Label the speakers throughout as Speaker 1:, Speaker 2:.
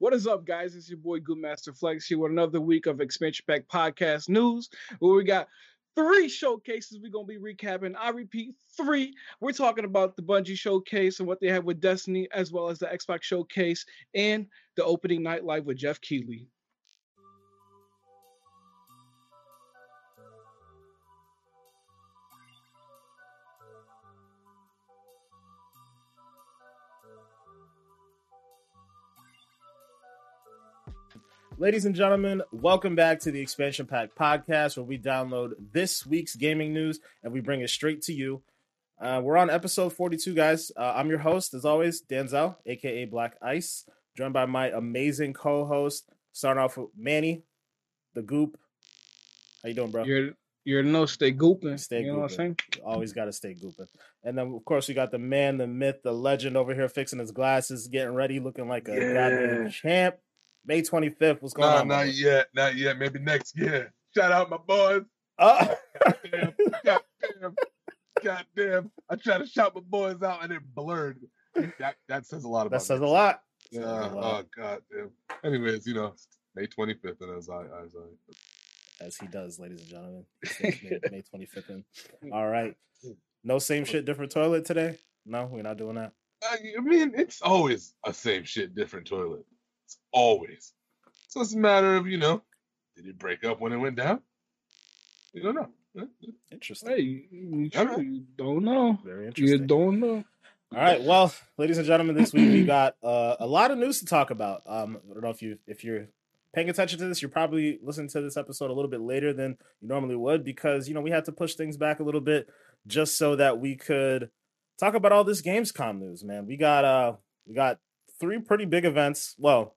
Speaker 1: What is up, guys? It's your boy Good Master Flex here with another week of Expansion Pack Podcast News, where we got three showcases we're gonna be recapping. I repeat, three. We're talking about the Bungie showcase and what they have with Destiny, as well as the Xbox showcase and the opening night live with Geoff Keighley.
Speaker 2: Ladies and gentlemen, welcome back to the Expansion Pack podcast, where we download this week's gaming news and we bring it straight to you. Uh, we're on episode 42, guys. Uh, I'm your host, as always, Danzel, aka Black Ice, joined by my amazing co-host. Starting off with Manny, the Goop. How you doing, bro?
Speaker 1: You're you're no stay gooping.
Speaker 2: Stay
Speaker 1: you know what I'm saying?
Speaker 2: Always got to stay gooping. And then, of course, we got the man, the myth, the legend over here fixing his glasses, getting ready, looking like a
Speaker 3: Yeah.
Speaker 2: goddamn champ. May 25th. What's going
Speaker 3: Nah,
Speaker 2: on?
Speaker 3: not
Speaker 2: brother?
Speaker 3: yet, not yet. Maybe next year. Shout out my boys.
Speaker 2: Uh,
Speaker 3: Damn, God damn, God damn. I tried to shout my boys out and it blurred. That that says a lot about
Speaker 2: that says a lot.
Speaker 3: Yeah. Oh god damn. Anyways, you know, May 25th, and as I as I
Speaker 2: as he does, ladies and gentlemen. May, May 25th. in. All right. No same shit, different toilet today? No, we're not doing that.
Speaker 3: I mean, it's always a same shit, different toilet. It's always. So it's a matter of, you know, did it break up when it went down? You don't know. Yeah, yeah.
Speaker 2: Interesting.
Speaker 1: Hey, you,
Speaker 3: All
Speaker 1: sure
Speaker 3: right.
Speaker 1: you don't know.
Speaker 2: Very interesting.
Speaker 1: You don't know.
Speaker 2: All right. Well, ladies and gentlemen, this week we got uh, a lot of news to talk about. Um, I don't know if you if you're paying attention to this, you're probably listening to this episode a little bit later than you normally would because you know we had to push things back a little bit just so that we could talk about all this Gamescom news. Man, we got uh we got three pretty big events. Well,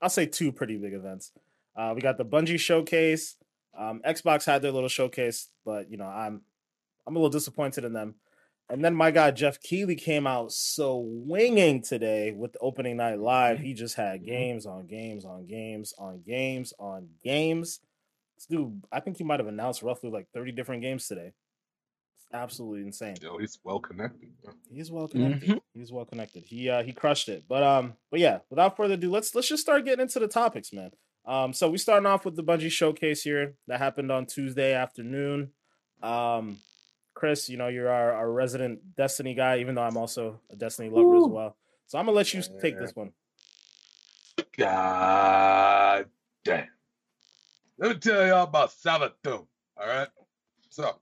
Speaker 2: I'll say two pretty big events. Uh, we got the Bungie showcase. Um, Xbox had their little showcase, but you know I'm I'm a little disappointed in them. And then my guy Geoff Keighley came out so winging today with the opening night live. He just had games on games on games on games on games. This dude, I think he might have announced roughly like 30 different games today. It's absolutely insane.
Speaker 3: Yo, he's well connected.
Speaker 2: He's well connected. He's well connected. He uh he crushed it. But um, but yeah, without further ado, let's let's just start getting into the topics, man. Um, so we starting off with the Bungie showcase here that happened on Tuesday afternoon. Um, Chris, you know you're our, our resident Destiny guy, even though I'm also a Destiny lover as well. So I'm gonna let you take this one.
Speaker 3: God damn. Let me tell y'all about Savathun. All right. So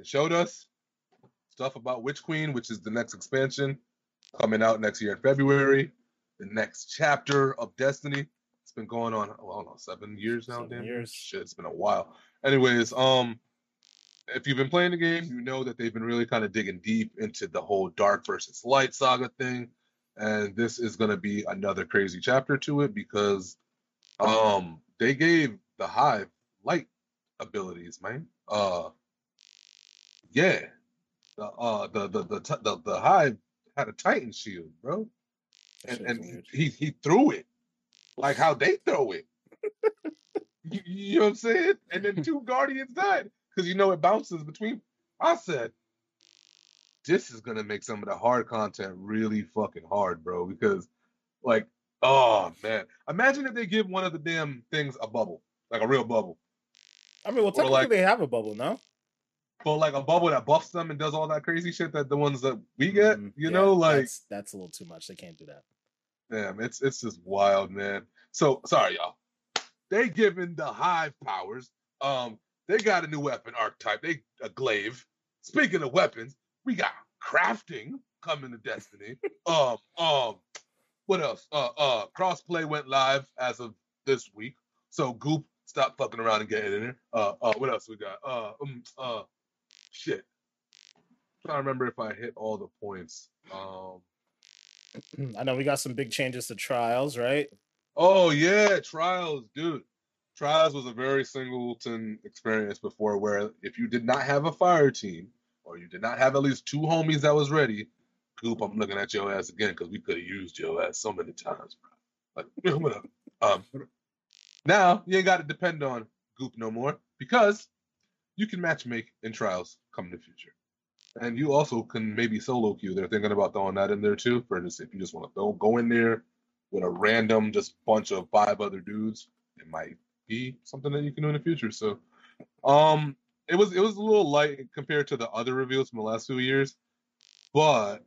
Speaker 3: they showed us stuff about Witch Queen, which is the next expansion coming out next year in February. The next chapter of Destiny. It's been going on, oh, I don't know, seven years now.
Speaker 2: Seven
Speaker 3: damn.
Speaker 2: years.
Speaker 3: Shit, it's been a while. Anyways, um, if you've been playing the game, you know that they've been really kind of digging deep into the whole dark versus light saga thing and this is going to be another crazy chapter to it because um they gave the hive light abilities man uh yeah. The uh the the the the, the, the hive had a titan shield bro. And and
Speaker 2: weird.
Speaker 3: he he threw it. Like how they throw it. You, you know what i'm saying? And then two guardians died. Because you know it bounces between i said this is gonna make some of the hard content really fucking hard, bro. Because, like, oh man, imagine if they give one of the damn things a bubble, like a real bubble,
Speaker 2: I mean, well,
Speaker 3: or
Speaker 2: technically
Speaker 3: like-
Speaker 2: they have a bubble, no?
Speaker 3: But like a bubble that buffs them and does all that crazy shit that the ones that we get,
Speaker 2: Mm,
Speaker 3: you
Speaker 2: yeah,
Speaker 3: know, like,
Speaker 2: that's, that's a little too much. They can't do that.
Speaker 3: damn, it's it's just wild, man. So sorry, y'all. They giving the hive powers. Um, they got a new weapon archetype. They a glaive. Speaking of weapons, we got crafting coming to Destiny. um, um, what else? Uh, uh, crossplay went live as of this week. So Goop, stop fucking around and get in there. Uh, uh, what else we got? Uh, um, uh, shit. trying to remember if I hit all the points. Um.
Speaker 2: I know we got some big changes to trials, right?
Speaker 3: Oh yeah, trials, dude. Trials was a very singleton experience before where if you did not have a fire team or you did not have at least two homies that was ready, Goop, I'm looking at your ass again because we could have used your ass so many times, bro. Like. Um, now you ain't got to depend on Goop no more because you can matchmake in trials come in the future. And you also can maybe solo queue. They're thinking about throwing that in there too for just if you just want to go go in there, with a random just bunch of five other dudes, it might be something that you can do in the future. So, um, it was it was a little light compared to the other reveals from the last few years, but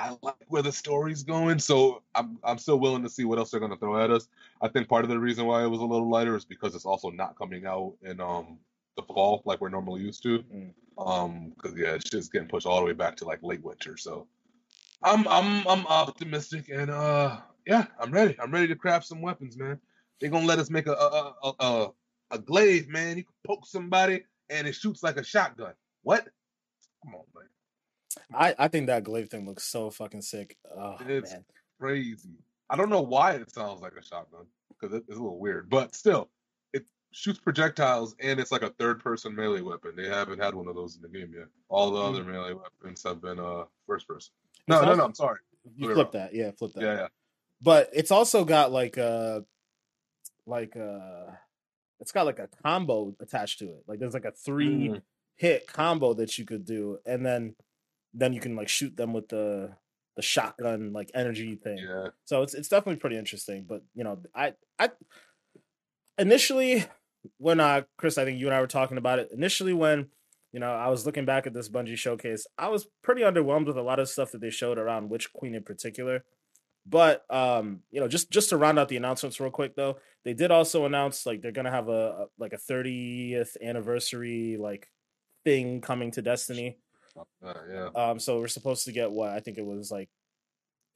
Speaker 3: I like where the story's going, so I'm I'm still willing to see what else they're gonna throw at us. I think part of the reason why it was a little lighter is because it's also not coming out in um the fall like we're normally used to.
Speaker 2: Mm.
Speaker 3: Um, because yeah, it's just getting pushed all the way back to like late winter. So I'm I'm I'm optimistic and uh yeah, I'm ready. I'm ready to craft some weapons, man. They're gonna let us make a a a, a, a glaive, man. You can poke somebody and it shoots like a shotgun. What? Come on, man.
Speaker 2: I, I think that glaive thing looks so fucking sick. Oh,
Speaker 3: It's-
Speaker 2: man.
Speaker 3: crazy. I don't know why it sounds like a shotgun because it, it's a little weird, but still, it shoots projectiles and it's like a third-person melee weapon. They haven't had one of those in the game yet. All the other melee weapons have been uh first-person. No, no, no. I'm sorry.
Speaker 2: You flip that, yeah, flip that.
Speaker 3: Yeah, yeah.
Speaker 2: But it's also got like a like a it's got like a combo attached to it. Like there's like a three
Speaker 3: Mm.
Speaker 2: hit combo that you could do, and then then you can like shoot them with the the shotgun like energy thing.
Speaker 3: Yeah.
Speaker 2: So it's it's definitely pretty interesting. But you know, I I initially when uh Chris, I think you and I were talking about it. Initially when you know I was looking back at this Bungie showcase, I was pretty underwhelmed with a lot of stuff that they showed around Witch Queen in particular. But um, you know, just just to round out the announcements real quick though, they did also announce like they're gonna have a, a like a 30th anniversary like thing coming to Destiny.
Speaker 3: Yeah.
Speaker 2: Um, so we're supposed to get what I think it was like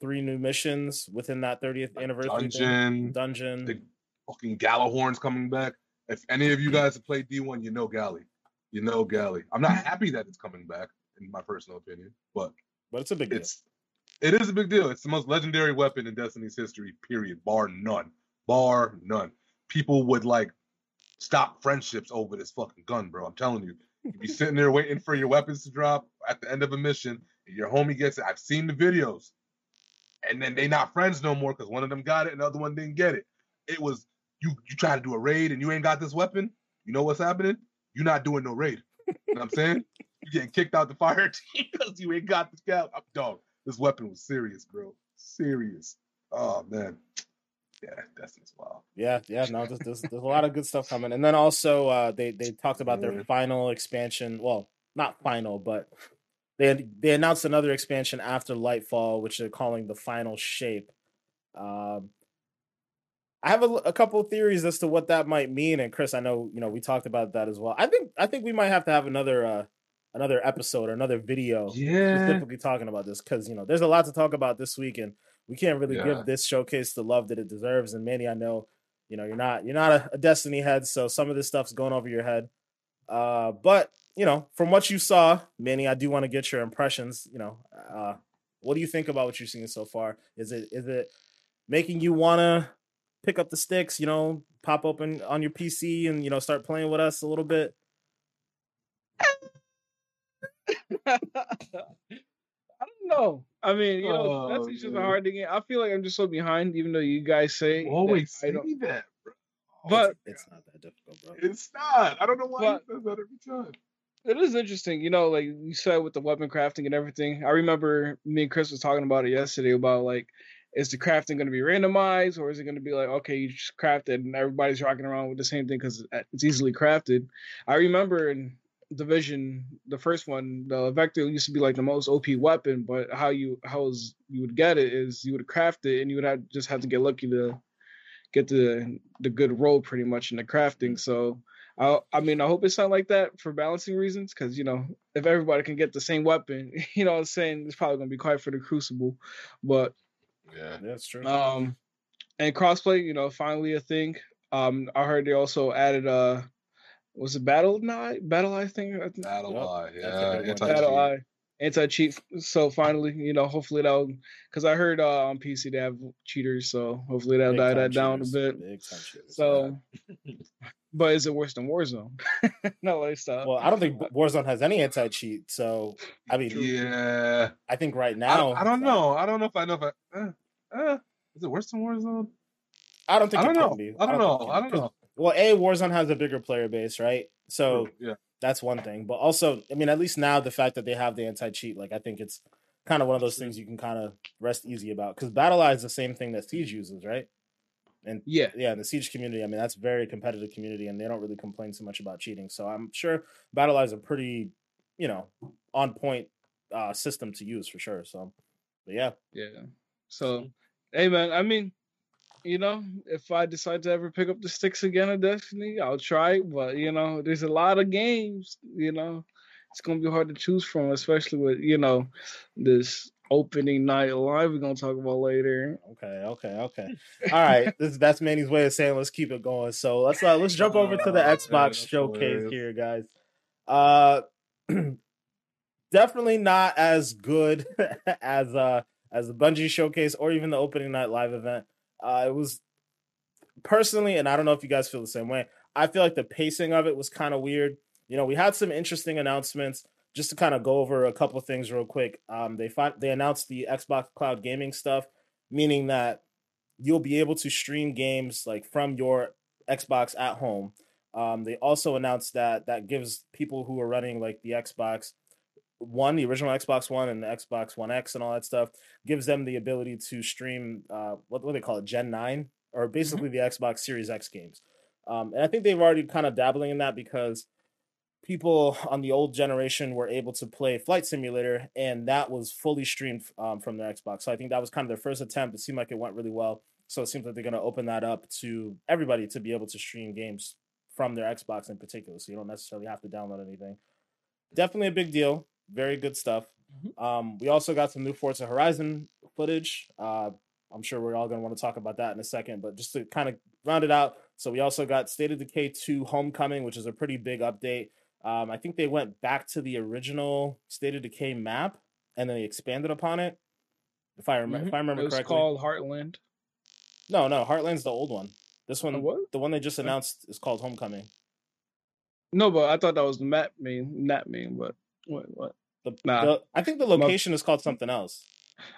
Speaker 2: three new missions within that 30th anniversary thing.
Speaker 3: Dungeon.
Speaker 2: Dungeon.
Speaker 3: The fucking Gjallarhorn's coming back. If any of you guys have played D1, you know Galley. You know Galley. I'm not happy that it's coming back, in my personal opinion, but
Speaker 2: but it's a big deal.
Speaker 3: it's it is a big deal. It's the most legendary weapon in Destiny's history, period, bar none. Bar none. People would like stop friendships over this fucking gun, bro. I'm telling you. You'd be sitting there waiting for your weapons to drop at the end of a mission, and your homie gets it. I've seen the videos. And then they not friends no more because one of them got it and the other one didn't get it. It was you you try to do a raid and you ain't got this weapon. You know what's happening? You're not doing no raid. You know what I'm saying? You're getting kicked out the fire team because you ain't got this gal. I'm dog. This weapon was serious, bro. Serious. Oh man. Yeah, Destiny's wild.
Speaker 2: Yeah, yeah, no, there's, there's, there's a lot of good stuff coming, and then also uh, they they talked about their final expansion. Well, not final, but they they announced another expansion after Lightfall, which they're calling the Final Shape. Um, I have a, a couple of theories as to what that might mean, and Chris, I know you know we talked about that as well. I think I think we might have to have another uh, another episode or another video
Speaker 3: Yeah.
Speaker 2: specifically talking about this because you know there's a lot to talk about this week and we can't really
Speaker 3: Yeah.
Speaker 2: give this showcase the love that it deserves and manny i know you know you're not you're not a, a destiny head so some of this stuff's going over your head. Uh but you know from what you saw manny i do want to get your impressions you know uh what do you think about what you've seen so far? Is it is it making you want to pick up the sticks you know pop open on your pc and you know start playing with us a little bit
Speaker 1: I don't know. I mean, you know, that's
Speaker 3: Oh,
Speaker 1: just a
Speaker 3: man.
Speaker 1: hard thing. I feel like I'm just so behind, even though you guys say
Speaker 3: You
Speaker 1: that
Speaker 3: always
Speaker 1: I
Speaker 3: say
Speaker 1: don't.
Speaker 3: that, bro.
Speaker 1: Oh, but
Speaker 2: it's not that difficult bro
Speaker 3: It's not. I don't know why
Speaker 1: But-
Speaker 3: he says that every time.
Speaker 1: it is interesting, you know, like you said with the weapon crafting and everything. I remember me and Chris was talking about it yesterday about like, is the crafting going to be randomized or is it going to be like, okay, you just craft it and everybody's rocking around with the same thing because it's easily crafted. I remember in Division, the first one, the Vector used to be like the most OP weapon, but how you how is you would get it is you would craft it and you would have just have to get lucky to get the the good roll pretty much in the crafting. So I I mean I hope it's not like that for balancing reasons because you know if everybody can get the same weapon, you know what I'm saying it's probably gonna be quiet for the Crucible, but
Speaker 3: Yeah.
Speaker 2: that's true
Speaker 1: um and crossplay you know finally a thing. Um I heard they also added uh was it Battle Night Battle I think I think
Speaker 3: Battle
Speaker 2: Yep.
Speaker 3: Eye. Yeah.
Speaker 2: good
Speaker 3: anti-cheat.
Speaker 1: BattlEye anti cheat. So finally you know hopefully that'll because I heard uh, on PC they have cheaters, so hopefully that'll
Speaker 2: Big
Speaker 1: die
Speaker 2: time
Speaker 1: that down a bit.
Speaker 2: Big time cheaters.
Speaker 1: So, but is it worse than Warzone? no, like stop.
Speaker 2: Well, I don't think Warzone has any anti cheat. So, I mean,
Speaker 3: Yeah.
Speaker 2: I think right now,
Speaker 3: I don't know. I don't know if I know if I. Uh, uh, is it worse than Warzone?
Speaker 2: I don't think
Speaker 3: I don't
Speaker 2: can
Speaker 3: know.
Speaker 2: be.
Speaker 3: I don't
Speaker 2: think
Speaker 3: know.
Speaker 2: it can
Speaker 3: I don't know.
Speaker 2: Well, a Warzone has a bigger player base, right? So
Speaker 3: yeah.
Speaker 2: that's one thing. But also, I mean, at least now the fact that they have the anti cheat, like I think it's kind of one of those things you can kind of rest easy about because BattlEye is the same thing that Siege uses, right? And
Speaker 1: Yeah.
Speaker 2: yeah, in the Siege community, I mean that's a very competitive community, and they don't really complain so much about cheating. So I'm sure BattlEye is a pretty, you know, on point uh, system to use for sure. So, but yeah,
Speaker 1: Yeah. So, hey man, I mean, you know, if I decide to ever pick up the sticks again of Destiny, I'll try it. But you know, there's a lot of games. You know, it's gonna be hard to choose from, especially with you know this opening night live we're gonna talk about later.
Speaker 2: okay, okay, okay. All right, this that's Manny's way of saying let's keep it going. So let's uh, let's jump over to the
Speaker 3: man,
Speaker 2: Xbox
Speaker 3: that's
Speaker 2: showcase
Speaker 3: hilarious.
Speaker 2: here, guys. Uh, definitely not as good as uh as the Bungie showcase or even the opening night live event. Uh, it was personally, and I don't know if you guys feel the same way. I feel like the pacing of it was kind of weird. You know, we had some interesting announcements. Just to kind of go over a couple things real quick. Um, they find they announced the Xbox Cloud Gaming stuff, meaning that you'll be able to stream games like from your Xbox at home. Um, they also announced that that gives people who are running like the Xbox One, the original Xbox One, and the Xbox One X and all that stuff, gives them the ability to stream uh, what what do they call it, Gen Nine, or basically the Xbox Series X games. Um, and I think they've already kind of dabbling in that because people on the old generation were able to play Flight Simulator, and that was fully streamed um, from their Xbox. So I think that was kind of their first attempt. It seemed like it went really well. So it seems like they're going to open that up to everybody to be able to stream games from their Xbox in particular. So you don't necessarily have to download anything. Definitely a big deal. Very good stuff. Um, we also got some new Forza Horizon footage. Uh, I'm sure we're all going to want to talk about that in a second, but just to kind of round it out. So we also got State of Decay 2 Homecoming, which is a pretty big update. Um, I think they went back to the original State of Decay map and then they expanded upon it. If I remember, if I remember
Speaker 1: it was
Speaker 2: correctly.
Speaker 1: called Heartland.
Speaker 2: No, no, Heartland's the old one. This one,
Speaker 1: what?
Speaker 2: the one they just announced, is called Homecoming.
Speaker 1: No, but I thought that was the map main, not main, but what? What?
Speaker 2: The,
Speaker 1: Nah.
Speaker 2: the- I think the location is called something else.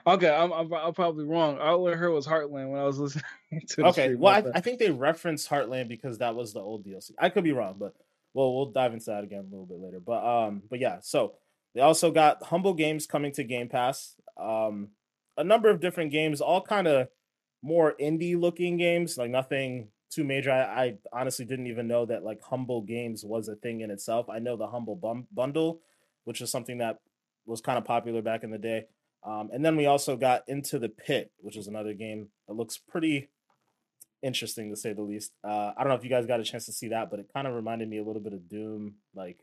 Speaker 1: Okay, I'm, I'm I'm probably wrong. All I heard was Heartland when I was listening to
Speaker 2: Okay, well, I. I think they referenced Heartland because that was the old DLC. I could be wrong, but well, we'll dive into that again a little bit later. But um, but yeah, so they also got Humble Games coming to Game Pass. Um, a number of different games, all kind of more indie looking games, like nothing too major. I, I honestly didn't even know that like Humble Games was a thing in itself. I know the Humble bum- Bundle, which is something that was kind of popular back in the day. Um, and then we also got Into the Pit, which is another game that looks pretty interesting to say the least. Uh, I don't know if you guys got a chance to see that, but it kind of reminded me a little bit of Doom. Like,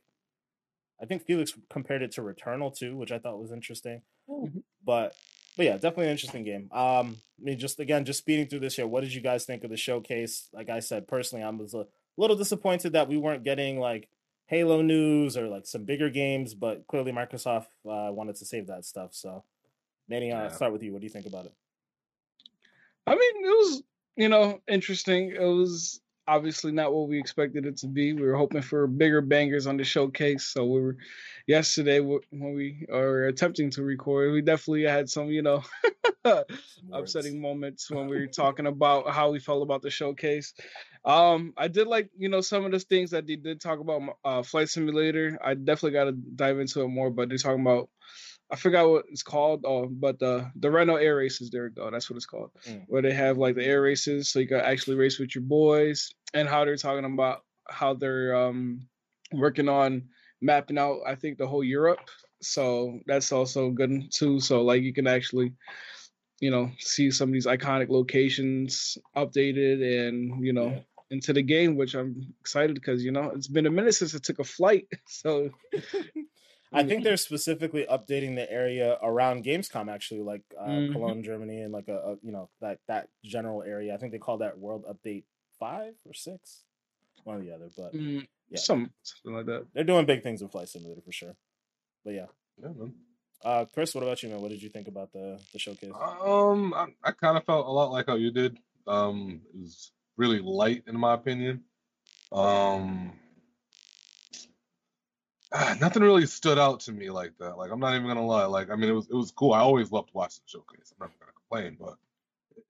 Speaker 2: I think Felix compared it to Returnal too, which I thought was interesting.
Speaker 1: Mhm.
Speaker 2: But but yeah, definitely an interesting game. Um, I mean, just again, just speeding through this here. What did you guys think of the showcase? Like I said, personally, I was a little disappointed that we weren't getting like Halo news or like some bigger games, but clearly Microsoft uh, wanted to save that stuff. So, Manny, I'll
Speaker 3: Yeah.
Speaker 2: start with you. What do you think about it?
Speaker 1: I mean, it was you know interesting. It was obviously not what we expected it to be. We were hoping for bigger bangers on the showcase. So we were yesterday when we are attempting to record, we definitely had some you know upsetting moments when we were talking about how we felt about the showcase. Um, I did like you know some of the things that they did talk about. Uh, Flight Simulator. I definitely got to dive into it more, but they're talking about. I forgot what it's called. Oh, but the the Reno Air Races. There we go. That's what it's called.
Speaker 2: Mm.
Speaker 1: Where they have like the air races, so you can actually race with your boys, and how they're talking about how they're um working on mapping out. I think the whole Europe. So that's also good too. So like you can actually you know see some of these iconic locations updated and you know
Speaker 2: Yeah.
Speaker 1: into the game which i'm excited because you know it's been a minute since i took a flight so
Speaker 2: I think they're specifically updating the area around Gamescom, actually, like uh,
Speaker 1: Mhm.
Speaker 2: Cologne, Germany, and like a, a you know that that general area. I think they call that World Update Five or Six, one or the other. But
Speaker 1: mm,
Speaker 2: yeah,
Speaker 1: some something like that
Speaker 2: they're doing big things in Flight Simulator for sure. But yeah,
Speaker 3: Yeah, man.
Speaker 2: uh, Chris, what about you, man? What did you think about the the showcase?
Speaker 3: Um, I, I kind of felt a lot like how you did. Um, it was really light in my opinion. Um, ah, nothing really stood out to me like that. Like I'm not even gonna lie. Like I mean, it was it was cool. I always loved watching the showcase. I'm not gonna complain, but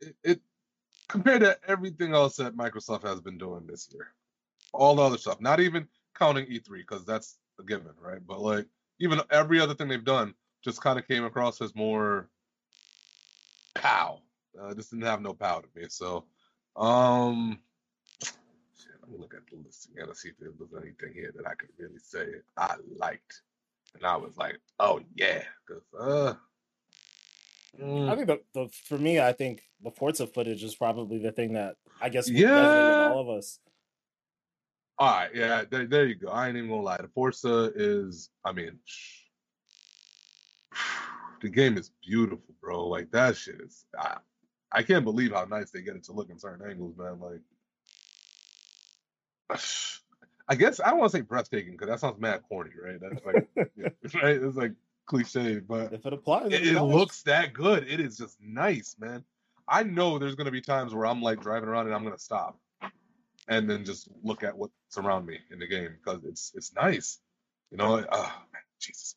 Speaker 3: it, it compared to everything else that Microsoft has been doing this year, all the other stuff, not even counting E3 because that's a given, right? But like even every other thing they've done, just kind of came across as more pow. Uh, just didn't have no pow to me. So, um, let me look at the list again to see if there was anything here that I could really say I liked. And I was like, oh yeah, because uh, mm,
Speaker 2: I think the, the for me, I think the Forza footage is probably the thing that I guess
Speaker 3: Yeah.
Speaker 2: all of us.
Speaker 3: all right, yeah, there, there you go. I ain't even gonna lie. The Forza is, I mean, the game is beautiful, bro. Like that shit is. I, I can't believe how nice they get it to look in certain angles, man. Like, I guess I don't want to say breathtaking because that sounds mad corny, right? That's like, yeah, right? It's like cliche, but
Speaker 2: If it applies,
Speaker 3: it,
Speaker 2: it,
Speaker 3: looks that good. It is just nice, man. I know there's gonna be times where I'm like driving around and I'm gonna stop and then just look at what's around me in the game because it's it's nice. You know, like, oh man, Jesus.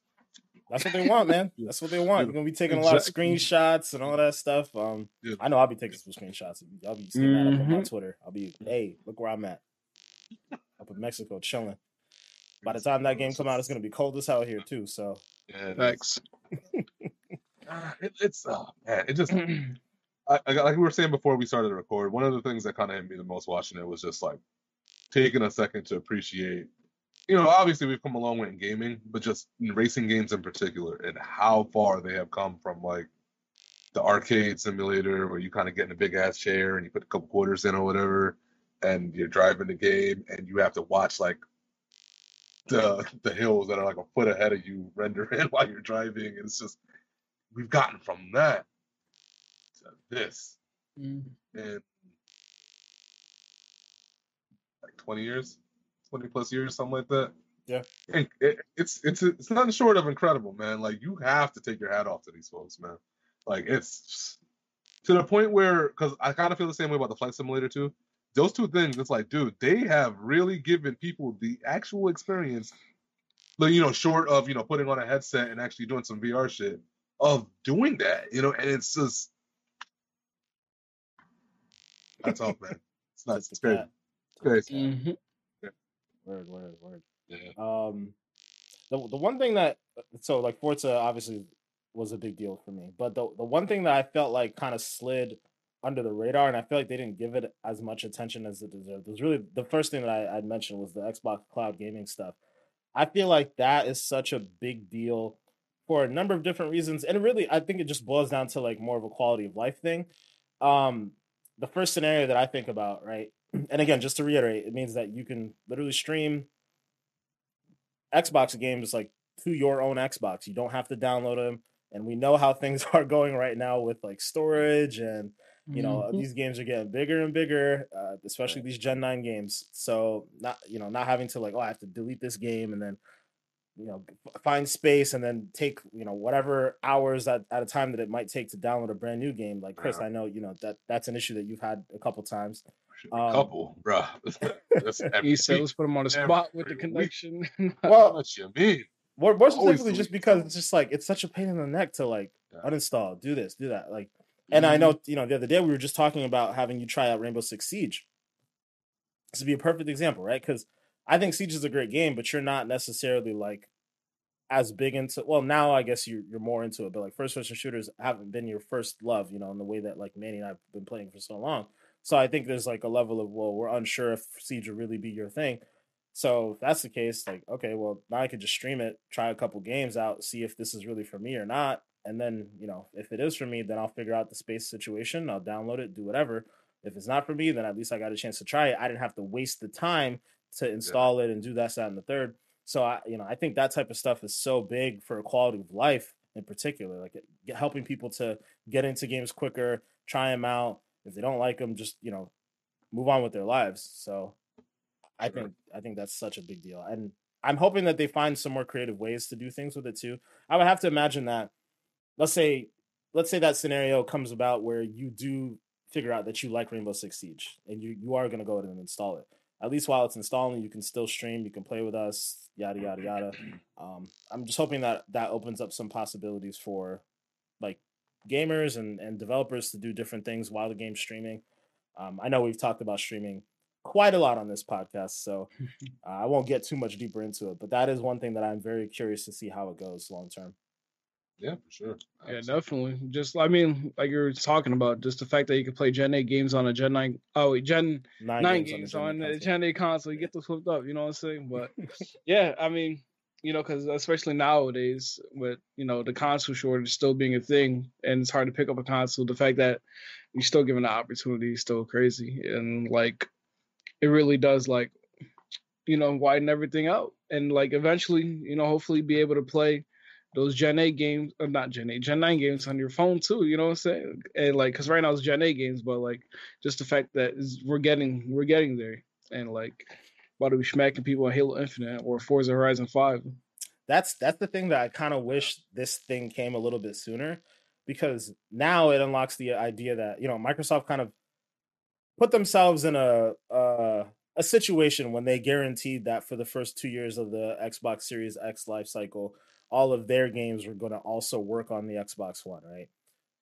Speaker 2: That's what they want, man. That's what they want. You're gonna be taking a lot of screenshots and all that stuff. Um,
Speaker 3: Yeah.
Speaker 2: I know I'll be taking some screenshots. I'll be seeing that up on my
Speaker 1: Mhm.
Speaker 2: Twitter. I'll be, hey, look where I'm at, up in Mexico, chilling. By the time that game come out, it's gonna be cold as hell here too. So
Speaker 3: Yeah.
Speaker 1: Thanks.
Speaker 3: Ah, it, it's oh man, it just I, I, like we were saying before we started to record. One of the things that kind of hit me the most watching it was just like taking a second to appreciate. You know, obviously we've come a long way in gaming, but just in racing games in particular, and how far they have come from like the arcade simulator where you kind of get in a big ass chair and you put a couple quarters in or whatever, and you're driving the game and you have to watch like the the hills that are like a foot ahead of you render in while you're driving. And it's just we've gotten from that to this
Speaker 1: Mhm.
Speaker 3: in like 20 years, 20 plus years, something like that.
Speaker 2: Yeah.
Speaker 3: And it, it's it's it's nothing short of incredible, man. Like you have to take your hat off to these folks, man. Like it's to the point where because I kind of feel the same way about the flight simulator too. Those two things, it's like, dude, they have really given people the actual experience. Like, you know, short of you know putting on a headset and actually doing some VR shit of doing that, you know, and it's just that's all, man. It's not
Speaker 2: Tip
Speaker 3: it's
Speaker 2: the
Speaker 3: great.
Speaker 2: cap.
Speaker 3: It's great.
Speaker 1: Mhm.
Speaker 2: Word, word, word.
Speaker 3: Yeah.
Speaker 2: Um, the the one thing that so like Forza obviously was a big deal for me, but the the one thing that I felt like kind of slid under the radar, and I feel like they didn't give it as much attention as it deserved. It was really the first thing that I, I'd mentioned was the Xbox Cloud gaming stuff. I feel like that is such a big deal for a number of different reasons, and really, I think it just boils down to like more of a quality of life thing. Um, the first scenario that I think about, right, and again, just to reiterate, it means that you can literally stream Xbox games like to your own Xbox. You don't have to download them. And we know how things are going right now with like storage and you know
Speaker 1: Mhm.
Speaker 2: these games are getting bigger and bigger, uh, especially these Gen Nine games. So not you know not having to like oh I have to delete this game and then you know find space and then take you know whatever hours at, at a time that it might take to download a brand new game. Like Chris,
Speaker 3: Yeah.
Speaker 2: I know you know that that's an issue that you've had a couple times.
Speaker 3: A
Speaker 2: Um,
Speaker 3: couple, bro. That's every
Speaker 1: He said, let's put him on the spot with the connection.
Speaker 2: Well,
Speaker 3: what you mean?
Speaker 2: More, more specifically, just because it's just like it's such a pain in the neck to like
Speaker 3: Yeah.
Speaker 2: uninstall, do this, do that. Like, and I mm-hmm. know you know the other day we were just talking about having you try out Rainbow Six Siege. This would be a perfect example, right? Because I think Siege is a great game, but you're not necessarily like as big into. Well, now I guess you're you're more into it, but like first person shooters haven't been your first love, you know, in the way that like Manny and I've been playing for so long. So I think there's like a level of well, we're unsure if Siege will really be your thing. So if that's the case, like, okay, well, now I could just stream it, try a couple games out, see if this is really for me or not. And then, you know, if it is for me, then I'll figure out the space situation. I'll download it, do whatever. If it's not for me, then at least I got a chance to try it. I didn't have to waste the time to install it and do that, that, and the third. So I, you know, I think that type of stuff is so big for a quality of life in particular, like it, get- helping people to get into games quicker, try them out. If they don't like them, just you know, move on with their lives. So I think I think that's such a big deal, and I'm hoping that they find some more creative ways to do things with it too. I would have to imagine that, let's say, let's say that scenario comes about where you do figure out that you like Rainbow Six Siege, and you you are going to go ahead and install it. At least while it's installing, you can still stream, you can play with us, yada yada yada. Um, I'm just hoping that that opens up some possibilities for like gamers and and developers to do different things while the game's streaming. Um, I know we've talked about streaming quite a lot on this podcast, so uh, I won't get too much deeper into it. But that is one thing that I'm very curious to see how it goes long term.
Speaker 3: Yeah, for sure.
Speaker 1: Yeah, definitely. Just I mean, like you were talking about, just the fact that you can play Gen 8 games on a Gen 9 oh wait, Gen
Speaker 2: Nine,
Speaker 1: nine
Speaker 2: games
Speaker 1: games
Speaker 2: on
Speaker 1: on
Speaker 2: the
Speaker 1: the
Speaker 2: console.
Speaker 1: Gen 8 console, you get those flipped up, you know what I'm saying? But yeah, I mean, you know, because especially nowadays with you know the console shortage still being a thing, and it's hard to pick up a console. The fact that you're still given the opportunity is still crazy, and like it really does like you know widen everything out, and like eventually, you know, hopefully be able to play those Gen 8 games, or not Gen 8, Gen 9 games on your phone too. You know what I'm saying? And like, cause right now it's Gen 8 games, but like just the fact that we're getting we're getting there, and like about to be smacking people on Halo Infinite or Forza Horizon Five.
Speaker 2: that's that's the thing that I kind of wish this thing came a little bit sooner because now it unlocks the idea that you know Microsoft kind of put themselves in a uh, a situation when they guaranteed that for the first two years of the Xbox Series X life cycle, all of their games were going to also work on the Xbox One, right?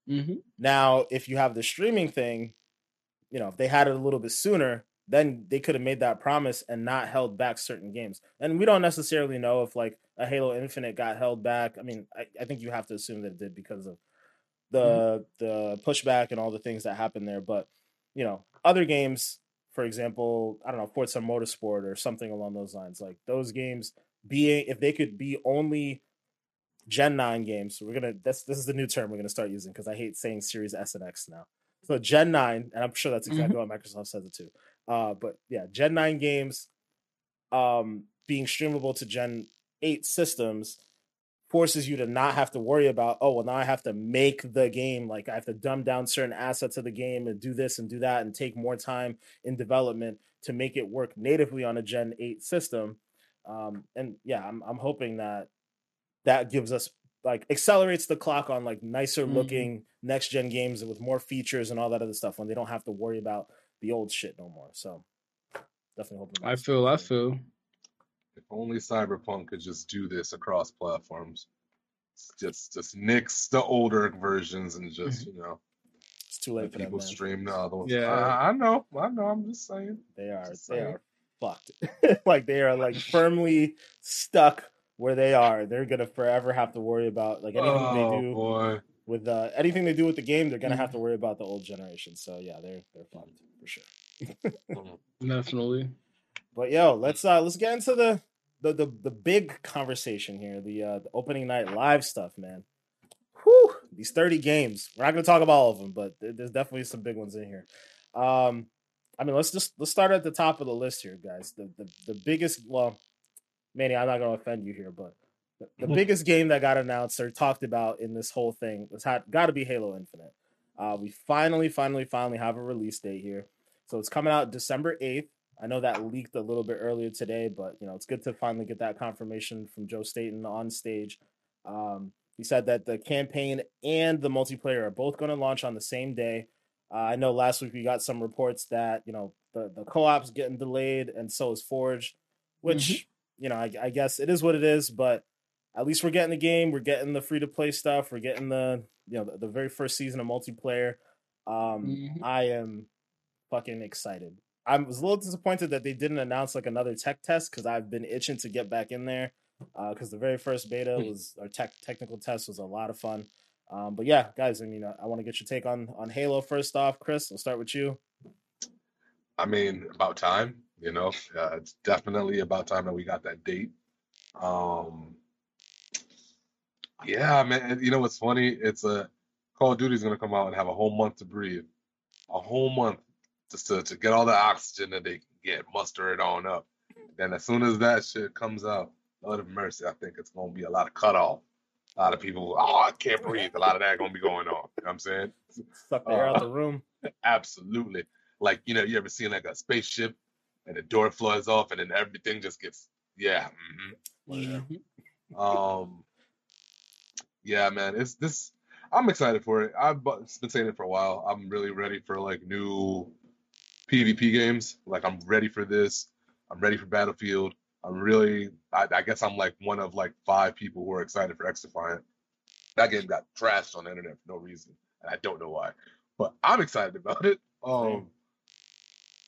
Speaker 1: Mm-hmm.
Speaker 2: Now, if you have the streaming thing, you know, if they had it a little bit sooner, then they could have made that promise and not held back certain games. And we don't necessarily know if like a Halo Infinite got held back. I mean, I, I think you have to assume that it did because of the the pushback and all the things that happened there. But you know, other games, for example, I don't know, Forza Motorsport or something along those lines, like those games being if they could be only Gen 9 games. So we're gonna this this is the new term we're gonna start using because I hate saying Series S and X now. So Gen 9, and I'm sure that's exactly what Microsoft says it too. Uh, but yeah, Gen 9 games um being streamable to Gen 8 systems forces you to not have to worry about, oh well now I have to make the game, like I have to dumb down certain assets of the game and do this and do that and take more time in development to make it work natively on a Gen 8 system. Um, and yeah, I'm I'm hoping that that gives us like accelerates the clock on like nicer
Speaker 1: Mhm.
Speaker 2: looking next gen games with more features and all that other stuff when they don't have to worry about the old shit no more. So definitely hoping.
Speaker 1: I feel, I feel.
Speaker 3: If only Cyberpunk could just do this across platforms. Just just nix the older versions and just, you know,
Speaker 2: it's too late for them.
Speaker 3: people
Speaker 2: man.
Speaker 3: stream the other ones.
Speaker 1: Yeah.
Speaker 3: I, I know, I know, I'm just saying.
Speaker 2: They are
Speaker 3: Just
Speaker 2: they
Speaker 3: saying.
Speaker 2: are fucked. like they are like firmly stuck where they are. They're gonna forever have to worry about like anything
Speaker 3: oh,
Speaker 2: they do
Speaker 3: boy.
Speaker 2: with uh, anything they do with the game. They're gonna have
Speaker 1: Mhm.
Speaker 2: to worry about the old generation. So yeah, they're they're fucked for sure.
Speaker 3: Mm.
Speaker 1: Definitely.
Speaker 2: But yo, let's uh let's get into the the the, the big conversation here, the uh the opening night live stuff, man. Whew, these 30 games. We're not gonna talk about all of them, but there's definitely some big ones in here. Um I mean let's just let's start at the top of the list here, guys. The the, the biggest well, Manny, I'm not gonna offend you here, but the, the
Speaker 3: Mhm.
Speaker 2: biggest game that got announced or talked about in this whole thing was had gotta be Halo Infinite. Uh we finally, finally, finally have a release date here. So it's coming out December 8th. I know that leaked a little bit earlier today, but you know it's good to finally get that confirmation from Joe Staten on stage. Um, he said that the campaign and the multiplayer are both going to launch on the same day. Uh, I know last week we got some reports that you know the the co-op's getting delayed, and so is Forge, which you know I, I guess it is what it is. But at least we're getting the game, we're getting the free to play stuff, we're getting the you know the, the very first season of multiplayer. Um,
Speaker 1: Mhm.
Speaker 2: I am fucking excited. I was a little disappointed that they didn't announce like another tech test because I've been itching to get back in there. Because the very first beta was our tech technical test was a lot of fun. Um, but yeah, guys, I mean, I, I want to get your take on on Halo first off. Chris, I'll start with you.
Speaker 3: I mean, about time, you know. Uh, it's definitely about time that we got that date. Um, yeah, man. You know what's funny? It's a Call of Duty's gonna come out and have a whole month to breathe, a whole month just to, to get all the oxygen that they can get, muster it on up. Then as soon as that shit comes out, Lord of mercy, I think it's gonna be a lot of cut off. A lot of people, oh, I can't breathe. A lot of that gonna be going on. You know what I'm saying?
Speaker 2: Suck the air out
Speaker 3: Uh,
Speaker 2: the room.
Speaker 3: Absolutely. Like, you know, you ever seen like a spaceship and the door flies off and then everything just gets, yeah. mhm.
Speaker 1: Mhm.
Speaker 3: Um, yeah, man, it's this. I'm excited for it. I've been saying it for a while. I'm really ready for like new PvP games. Like, I'm ready for this. I'm ready for Battlefield. I'm really, I, I guess I'm like one of like five people who are excited for XDefiant. That game got trashed on the internet for no reason, and I don't know why. But I'm excited about it. Um,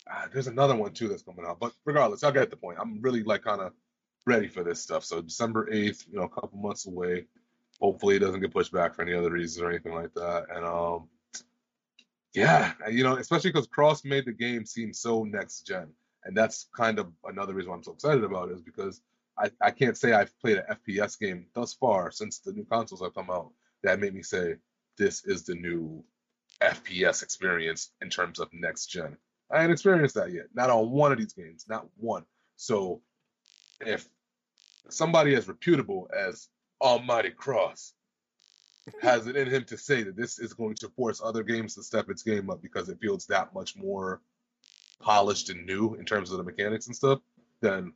Speaker 3: ah, there's another one too that's coming out, but regardless, I'll get the point. I'm really like kind of ready for this stuff. So December 8th, you know, a couple months away. hopefully it doesn't get pushed back for any other reasons or anything like that. And um, yeah, you know, especially because Cross made the game seem so next gen, and that's kind of another reason why I'm so excited about it is because I, I can't say I've played an FPS game thus far since the new consoles have come out that made me say this is the new FPS experience in terms of next gen. I haven't experienced that yet, not on one of these games, not one. So if somebody as reputable as Almighty Cross has it in him to say that this is going to force other games to step its game up because it feels that much more polished and new in terms of the mechanics and stuff, then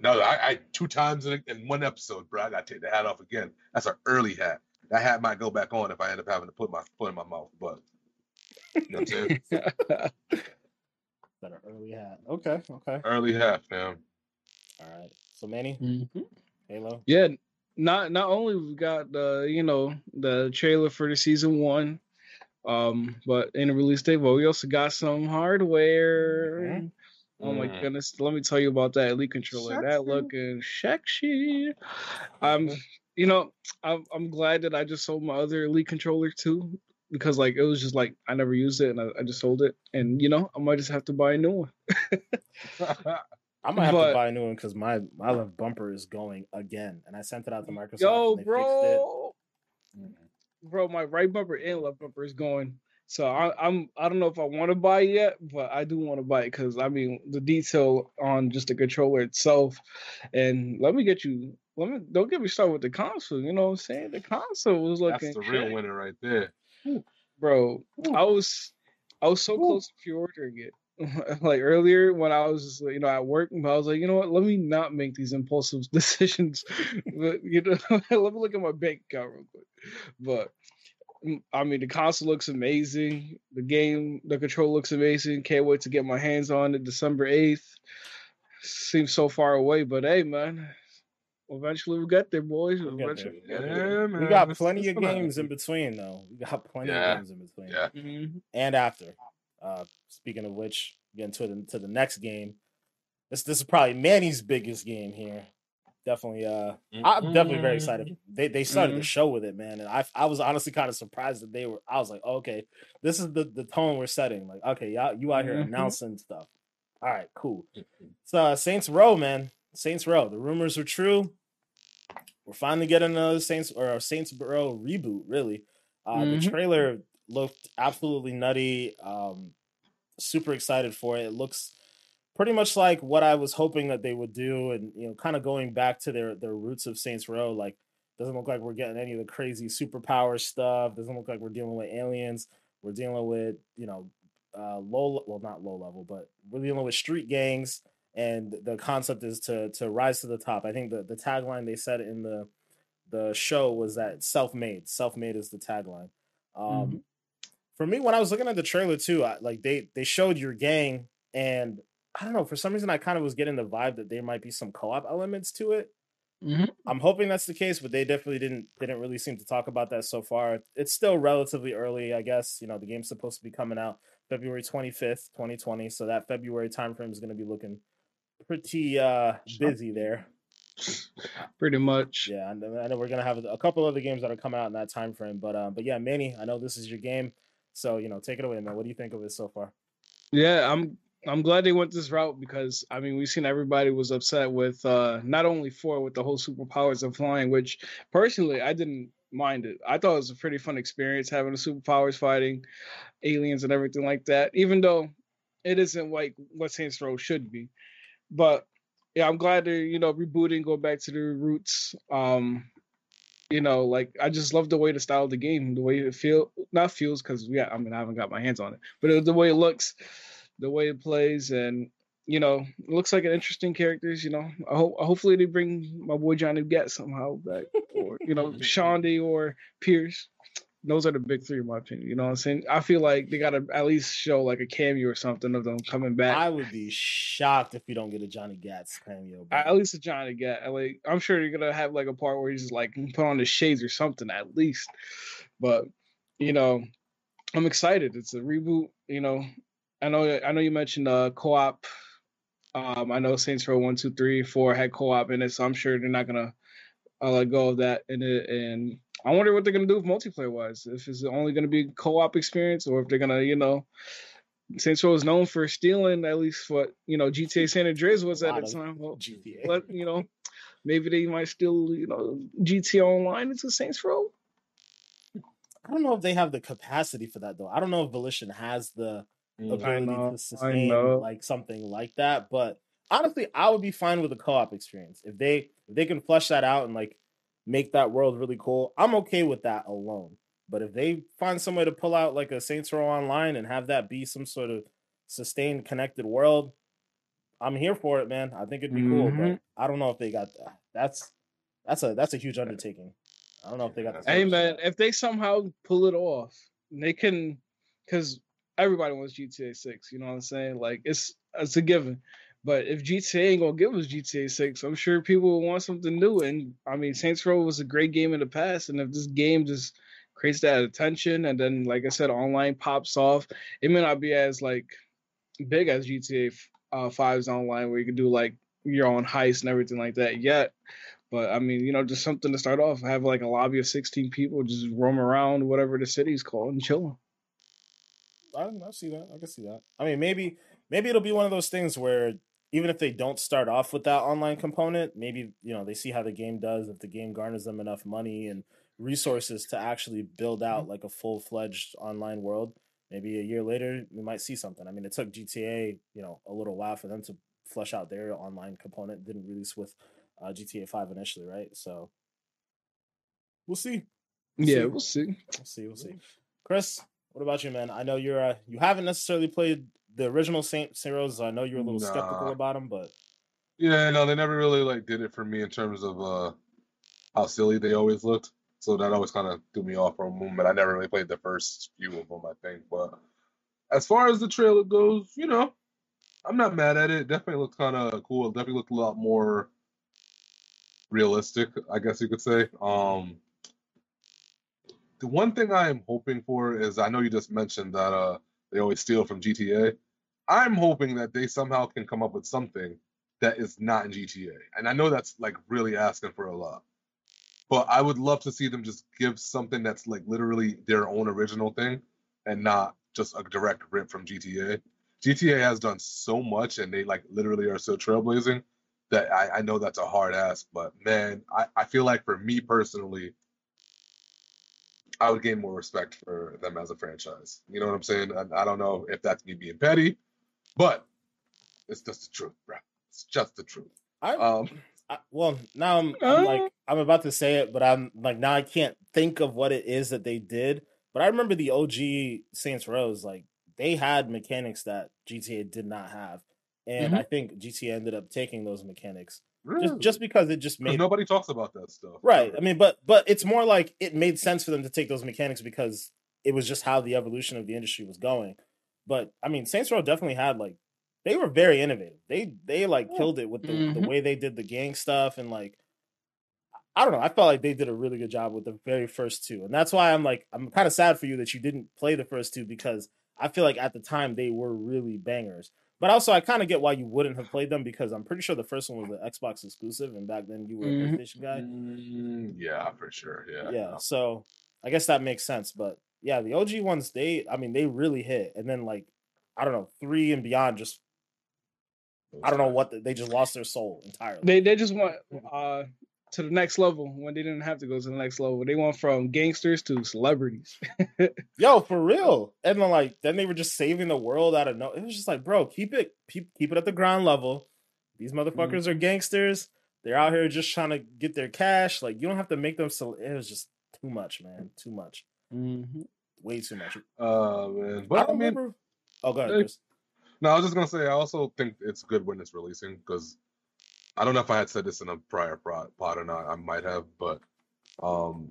Speaker 3: no, I, I two times in, in one episode, bro. I gotta take the hat off again. That's an early hat. That hat might go back on if I end up having to put my foot in my mouth, but you know what I'm saying?
Speaker 2: That an early hat. Okay, okay.
Speaker 3: early hat, man.
Speaker 2: All right. So Manny,
Speaker 1: Mhm.
Speaker 2: Halo.
Speaker 1: Yeah, not not only we got the you know the trailer for the season one, um, but in the release date, but we also got some hardware.
Speaker 2: Mhm.
Speaker 1: Oh my
Speaker 3: Mm.
Speaker 1: goodness, let me tell you about that elite controller. That looking sexy. I'm, you know, I'm I'm glad that I just sold my other elite controller too, because like it was just like I never used it and I, I just sold it, and you know I might just have to buy a new one.
Speaker 2: I might have
Speaker 1: But-
Speaker 2: to buy a new one because my my left bumper is going again, and I sent it out to Microsoft.
Speaker 1: Yo,
Speaker 2: and they
Speaker 1: bro,
Speaker 2: Fixed it. Mm-hmm.
Speaker 1: bro, my right bumper and left bumper is going. So I, I'm I don't know if I want to buy it yet, but I do want to buy it because I mean the detail on just the controller itself, and let me get you. Let me don't get me started with the console. You know what I'm saying? The console was looking.
Speaker 3: That's the real winner right there.
Speaker 1: Bro. I was I was so close to pre-ordering it. like earlier when I was you know at work, I was like, you know what? Let me not make these impulsive decisions. but you know, let me look at my bank account real quick. But mm, I mean, the console looks amazing. The game, the control looks amazing. Can't wait to get my hands on it December eighth. Seems so far away, but hey, man. Eventually we'll get there, boys.
Speaker 2: We'll get
Speaker 1: Eventually
Speaker 2: there.
Speaker 1: we'll get
Speaker 3: Yeah, man.
Speaker 2: We got
Speaker 3: It's-
Speaker 2: plenty
Speaker 3: it's
Speaker 2: of games in between, though. We got plenty
Speaker 3: Yeah.
Speaker 2: of games in between.
Speaker 3: Yeah.
Speaker 1: Mhm.
Speaker 2: and after. Uh, speaking of which, getting to the to the next game. This this is probably Manny's biggest game here. Definitely, uh, I'm definitely very excited. They they started the
Speaker 1: Mhm.
Speaker 2: show with it, man, and I I was honestly kind of surprised that they were. I was like, okay, this is the the tone we're setting. Like, okay, y'all you out here
Speaker 1: Mhm.
Speaker 2: announcing stuff. All right, cool. So uh, Saints Row, man, Saints Row. The rumors are true. We're finally getting another Saints or a Saints Row reboot. Really, uh, the
Speaker 1: Mhm.
Speaker 2: trailer looked absolutely nutty. Um, super excited for it. It looks pretty much like what I was hoping that they would do, and you know, kind of going back to their their roots of Saints Row. Like, doesn't look like we're getting any of the crazy superpower stuff. Doesn't look like we're dealing with aliens. We're dealing with you know, uh, low well not low level, but we're dealing with street gangs. And the concept is to to rise to the top. I think the the tagline they said in the the show was that self made. Self made is the tagline. Um, For me, when I was looking at the trailer too, I, like they they showed your gang, and I don't know for some reason I kind of was getting the vibe that there might be some co op elements to it.
Speaker 1: Mhm.
Speaker 2: I'm hoping that's the case, but they definitely didn't didn't really seem to talk about that so far. It's still relatively early, I guess. You know, the game's supposed to be coming out February 25th, 2020, so that February timeframe is going to be looking pretty uh busy there.
Speaker 1: Pretty much.
Speaker 2: Yeah, and I know we're gonna have a couple other games that are coming out in that time frame, but uh, but yeah, Manny, I know this is your game, so you know, take it away, man. What do you think of it so far?
Speaker 1: Yeah, I'm I'm glad they went this route because I mean we've seen everybody was upset with uh not only four with the whole superpowers of flying, which personally I didn't mind it. I thought it was a pretty fun experience having the superpowers fighting aliens and everything like that, even though it isn't like what Saints Row should be. But yeah, I'm glad they're, you know, rebooting, go back to their roots. Um you know, like I just love the way the style of the game, the way it feel not feels because yeah, I mean I haven't got my hands on it, but it, the way it looks, the way it plays, and you know, it looks like an interesting characters. You know, I hope hopefully they bring my boy Johnny Gat somehow back, or you know, Shaundi or Pierce. Those are the big three in my opinion. You know what I'm saying? I feel like they gotta at least show like a cameo or something of them coming back.
Speaker 2: I would be shocked if you don't get a Johnny Gats cameo. bro.
Speaker 1: At least a Johnny Gat. Like I'm sure you're gonna have like a part where he's just like put on the shades or something at least. But you know, I'm excited. It's a reboot. You know, I know I know you mentioned uh co-op. Um, I know Saints Row one, two, three, four had co-op in it, so I'm sure they're not gonna uh, let go of that, and it, and I wonder what they're gonna do with multiplayer wise. If it's only gonna be co-op experience, or if they're gonna, you know, Saints Row is known for stealing at least what you know GTA San Andreas was at the time. Well,
Speaker 2: GTA.
Speaker 1: but you know, maybe they might steal you know GTA Online into Saints Row.
Speaker 2: I don't know if they have the capacity for that though. I don't know if Volition has the
Speaker 3: Mm.
Speaker 2: ability
Speaker 1: know,
Speaker 2: to sustain like something like that. But honestly, I would be fine with a co-op experience if they if they can flesh that out and like make that world really cool. I'm okay with that alone. But if they find some way to pull out like a Saints Row Online and have that be some sort of sustained connected world, I'm here for it, man. I think it'd be cool. But
Speaker 1: Mhm.
Speaker 2: I don't know if they got that. That's that's a that's a huge undertaking. I don't know if they got the
Speaker 1: Hey man, if they somehow pull it off, they can, because everybody wants GTA Six. You know what I'm saying? Like it's it's a given. But if GTA ain't gonna give us GTA Six, I'm sure people will want something new. And I mean, Saints Row was a great game in the past, and if this game just creates that attention, and then like I said, online pops off, it may not be as like big as GTA uh, 5's online, where you can do like your own heist and everything like that yet. But I mean, you know, just something to start off. Have like a lobby of 16 people just roam around whatever the city's called and chilling.
Speaker 2: I, I see that. I can see that. I mean, maybe maybe it'll be one of those things where even if they don't start off with that online component, maybe you know they see how the game does. If the game garners them enough money and resources to actually build out like a full fledged online world, maybe a year later we might see something. I mean, it took GTA you know a little while for them to flesh out their online component. Didn't release with uh, GTA Five initially, right? So we'll see. We'll
Speaker 1: yeah,
Speaker 2: see.
Speaker 1: we'll see.
Speaker 2: We'll see. We'll see. Chris, what about you, man? I know you're uh, you haven't necessarily played the original Saint Saint I know you're a little skeptical about them, but
Speaker 3: Yeah, no, they never really like did it for me in terms of uh how silly they always looked. So that always kind of threw me off for a moment. I never really played the first few of them, I think. But as far as the trailer goes, you know, I'm not mad at it. It definitely looked kind of cool. It definitely looked a lot more realistic, I guess you could say. Um, the one thing I am hoping for is I know you just mentioned that uh they always steal from GTA. I'm hoping that they somehow can come up with something that is not in GTA. And I know that's like really asking for a lot. But I would love to see them just give something that's like literally their own original thing and not just a direct rip from GTA. GTA has done so much and they like literally are so trailblazing that I, I know that's a hard ask, but man, I, I feel like for me personally, I would gain more respect for them as a franchise. You know what I'm saying? I, I don't know if that's me being petty, but it's just the truth, bro. It's just the truth.
Speaker 2: I,
Speaker 3: Um,
Speaker 2: I well now I'm, I'm
Speaker 1: Uh.
Speaker 2: like I'm about to say it, but I'm like now I can't think of what it is that they did. But I remember the OG Saints Rows, like they had mechanics that GTA did not have, and
Speaker 1: Mhm.
Speaker 2: I think GTA ended up taking those mechanics
Speaker 3: really?
Speaker 2: just just because it just made
Speaker 3: nobody talks about that stuff.
Speaker 2: Right. I mean, but but it's more like it made sense for them to take those mechanics because it was just how the evolution of the industry was going. But I mean, Saints Row definitely had like they were very innovative. They they like
Speaker 3: Yeah.
Speaker 2: killed it with the, the
Speaker 1: Mhm.
Speaker 2: way they did the gang stuff and like I don't know. I felt like they did a really good job with the very first two, and that's why I'm like I'm kind of sad for you that you didn't play the first two because I feel like at the time they were really bangers. But also, I kind of get why you wouldn't have played them because I'm pretty sure the first one was an Xbox exclusive, and back then you were a PlayStation guy.
Speaker 3: Mm, yeah, for sure. Yeah.
Speaker 2: Yeah, so I guess that makes sense. But yeah, the OG ones, they I mean, they really hit. And then like, I don't know, three and beyond just I don't know what the, they just lost their soul entirely.
Speaker 1: They they just went uh to the next level when they didn't have to go to the next level. They went from gangsters to celebrities.
Speaker 2: Yo, for real. And then like then they were just saving the world out of no. It was just like, bro, keep it keep keep it at the ground level. These motherfuckers are gangsters. They're out here just trying to get their cash. Like you don't have to make them so. It was just too much, man. Too much.
Speaker 1: Mm-hmm.
Speaker 2: Way too much.
Speaker 3: Uh, man.
Speaker 2: I
Speaker 3: But I,
Speaker 2: don't
Speaker 3: mean,
Speaker 2: remember. Oh, god. ahead.
Speaker 3: No, I was just gonna say I also think it's good when it's releasing because I don't know if I had said this in a prior pod or not. I might have, but um,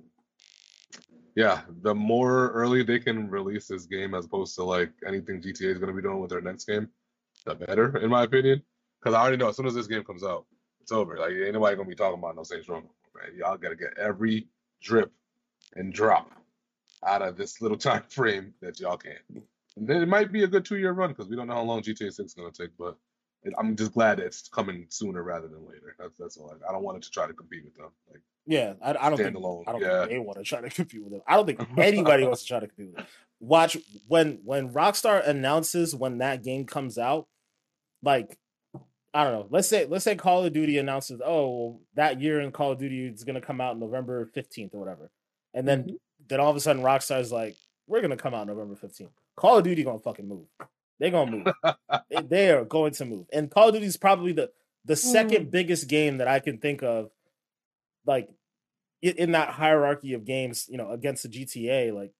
Speaker 3: yeah, the more early they can release this game as opposed to like anything GTA is gonna be doing with their next game, the better, in my opinion. Because I already know as soon as this game comes out, it's over. Like ain't nobody gonna be talking about no Saints Row. Y'all gotta get every drip and drop out of this little time frame that y'all can. And then it might be a good two year run because we don't know how long GTA 6 is gonna take, but I'm just glad it's coming sooner rather than later. That's that's all. I, I don't want it to try to compete with them. Like
Speaker 2: Yeah, I, I don't think. I don't
Speaker 3: yeah.
Speaker 2: think they want to try to compete with them. I don't think anybody wants to try to compete with them. Watch when when Rockstar announces when that game comes out, like I don't know. Let's say let's say Call of Duty announces, oh, well, that year in Call of Duty is going to come out November fifteenth or whatever, and then
Speaker 1: Mm-hmm.
Speaker 2: then all of a sudden Rockstar's like, we're going to come out November fifteenth. Call of Duty gonna fucking move. They're gonna move. They- they are going to move, and Call of Duty is probably the the second biggest game that I can think of, like in that hierarchy of games, you know, against the GTA. Like,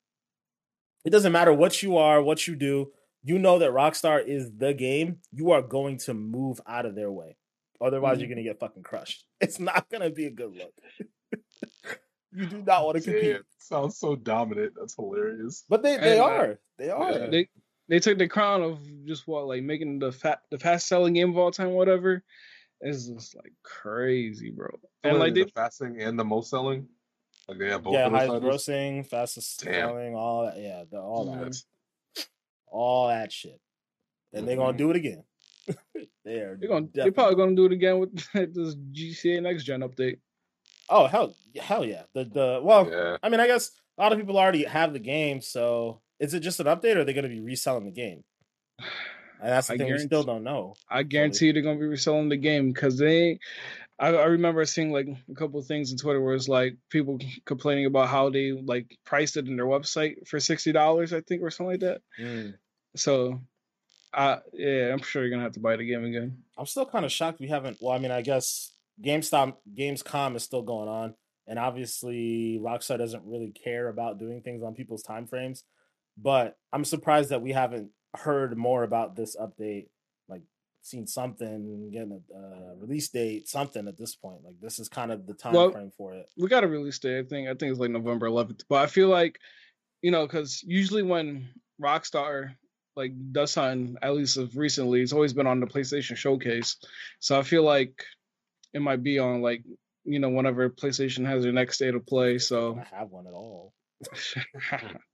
Speaker 2: it doesn't matter what you are, what you do. You know that Rockstar is the game. You are going to move out of their way. Otherwise, you're gonna get fucking crushed. It's not gonna be a good look. you do not want to compete,
Speaker 3: Yeah, sounds so dominant. That's hilarious.
Speaker 2: but they they
Speaker 1: And, uh,
Speaker 2: are. They are.
Speaker 3: Yeah.
Speaker 1: They they took the crown of just what like making the fat the fast selling game of all time, whatever. It's just like crazy, bro. And like
Speaker 3: the
Speaker 1: they,
Speaker 3: fasting and the most selling. Like they have both
Speaker 2: yeah, highest grossing, fastest
Speaker 3: Damn.
Speaker 2: selling, all that. Yeah, the, all that.
Speaker 3: That's-
Speaker 2: all that shit. And they're gonna
Speaker 3: mm-hmm.
Speaker 2: do it again. they are.
Speaker 1: they're gonna they're probably gonna do it again with this GTA next gen update.
Speaker 2: Oh hell, hell yeah. The the well,
Speaker 3: Yeah.
Speaker 2: I mean, I guess a lot of people already have the game. So is it just an update, or are they gonna be reselling the game? And that's the
Speaker 1: I
Speaker 2: thing we still don't know.
Speaker 1: I guarantee you they're gonna be reselling the game because they. I, I remember seeing like a couple of things on Twitter where it's like people complaining about how they like priced it in their website for sixty dollars, I think, or something like that.
Speaker 2: Mm.
Speaker 1: So, uh, yeah, I'm sure you're gonna have to buy the game again.
Speaker 2: I'm still kind of shocked we haven't. Well, I mean, I guess GameStop, Gamescom is still going on, and obviously Rockstar doesn't really care about doing things on people's time frames. But I'm surprised that we haven't heard more about this update, like seen something, getting a uh, release date, something at this point. Like this is kind of the time
Speaker 1: Well,
Speaker 2: frame for it.
Speaker 1: we got a release date. I think I think it's like November 11th. But I feel like, you know, because usually when Rockstar like does something, at least of recently, it's always been on the PlayStation Showcase. So I feel like it might be on like you know whenever PlayStation has their next state of play. So
Speaker 2: I have one at all.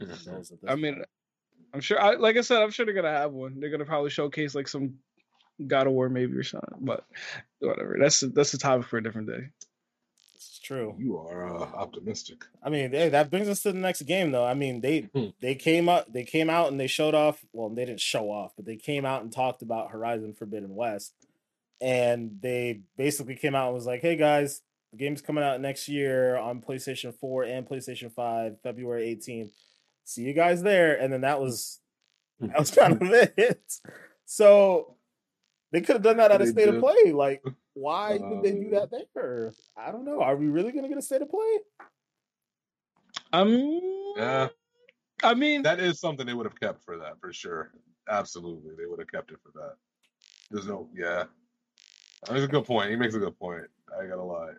Speaker 2: Those at this
Speaker 1: I mean,
Speaker 2: point.
Speaker 1: I'm sure. I like I said, I'm sure they're gonna have one. They're gonna probably showcase like some God of War maybe or something. But whatever. That's that's the topic for a different day.
Speaker 2: It's true.
Speaker 3: You are uh, optimistic.
Speaker 2: I mean, hey, that brings us to the next game, though. I mean, they
Speaker 3: Hmm.
Speaker 2: they came up, they came out and they showed off. Well, they didn't show off, but they came out and talked about Horizon Forbidden West, and they basically came out and was like, "Hey guys, the game's coming out next year on PlayStation Four and PlayStation Five, February 18th. See you guys there." And then that was that was kind of it. So they could have done that at a
Speaker 3: They
Speaker 2: state of play. Like, why did they do that there? I don't know. Are we really gonna get a state of play?
Speaker 1: Um.
Speaker 3: Yeah.
Speaker 1: I mean,
Speaker 3: That is something they would have kept for that for sure. Absolutely, they would have kept it for that. There's no, yeah. That's a good point. He makes a good point. I gotta lie.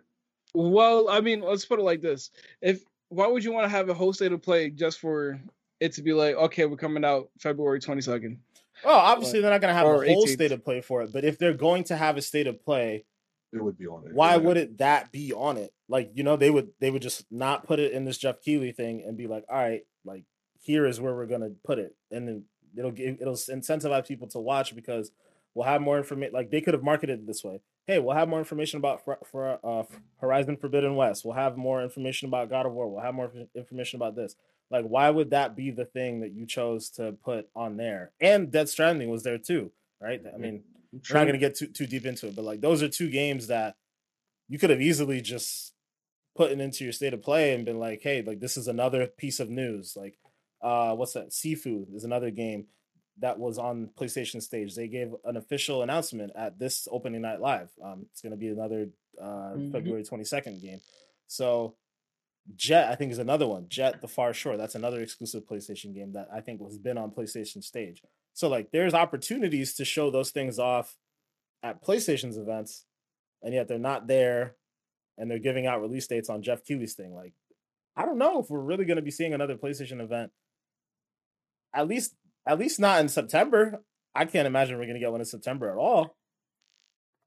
Speaker 1: Well, I mean, let's put it like this: if why would you want to have a whole state of play just for it to be like, okay, we're coming out February twenty second?
Speaker 2: Well, obviously they're not going to have a whole
Speaker 1: 18th.
Speaker 2: state of play for it, but if they're going to have a state of play,
Speaker 3: It would be on it.
Speaker 2: why
Speaker 3: yeah.
Speaker 2: would it that be on it? Like, you know, they would they would just not put it in this Geoff Keighley thing and be like, "All right, like here is where we're going to put it." And then it'll give it'll incentivize people to watch because we'll have more information like they could have marketed it this way. Hey, we'll have more information about for, for uh Horizon Forbidden West. We'll have more information about God of War. We'll have more information about this. Like, why would that be the thing that you chose to put on there? And Death Stranding was there too, right? I mean, we're not going to get too too deep into it, but like those are two games that you could have easily just put it into your state of play and been like, hey, like this is another piece of news. Like, uh, what's that? Sifu is another game that was on PlayStation stage. They gave an official announcement at this opening night live. Um, it's going to be another uh,
Speaker 1: Mhm.
Speaker 2: February twenty second game. So Jett, I think, is another one. Jett the Far Shore. That's another exclusive PlayStation game that I think was been on PlayStation stage. So like there's opportunities to show those things off at PlayStation's events, and yet they're not there and they're giving out release dates on Geoff Keighley's thing. Like, I don't know if we're really gonna be seeing another PlayStation event. At least at least not in September. I can't imagine we're gonna get one in September at all.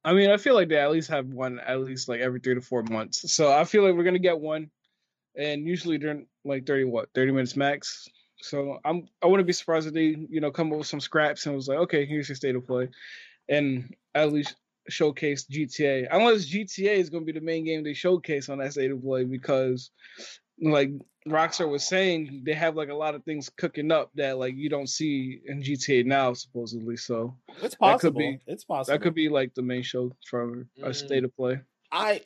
Speaker 1: I mean, I feel like they at least have one at least like every three to four months. So I feel like we're gonna get one, and usually during like thirty what thirty minutes max. So I'm I wouldn't be surprised if they you know come up with some scraps and was like, okay, here's your state of play. and at least showcase GTA. Unless GTA is going to be the main game they showcase on that state of play because, like Rockstar was saying, they have like a lot of things cooking up that like you don't see in GTA now supposedly. So
Speaker 2: It's
Speaker 1: that
Speaker 2: possible.
Speaker 1: could be
Speaker 2: it's possible.
Speaker 1: that could be like the main show for a
Speaker 3: Mm.
Speaker 1: state of play.
Speaker 2: I